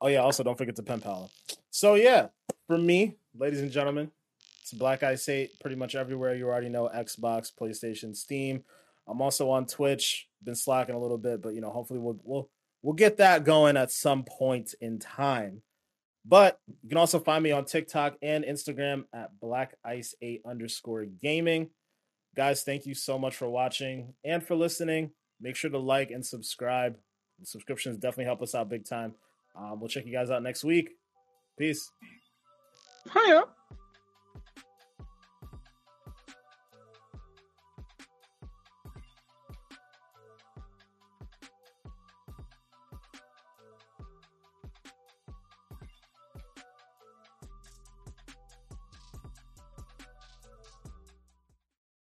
Speaker 2: Oh yeah, also don't forget the pen pal. So yeah, for me, ladies and gentlemen, it's Black Ice 8 pretty much everywhere. You already know Xbox, PlayStation, Steam. I'm also on Twitch. Been slacking a little bit, but you know, hopefully we'll we'll we'll get that going at some point in time. But you can also find me on TikTok and Instagram at Black Ice 8 underscore gaming. Guys, thank you so much for watching and for listening. Make sure to like and subscribe. The subscriptions definitely help us out big time. Um, we'll check you guys out next week. Peace.
Speaker 1: Hiya.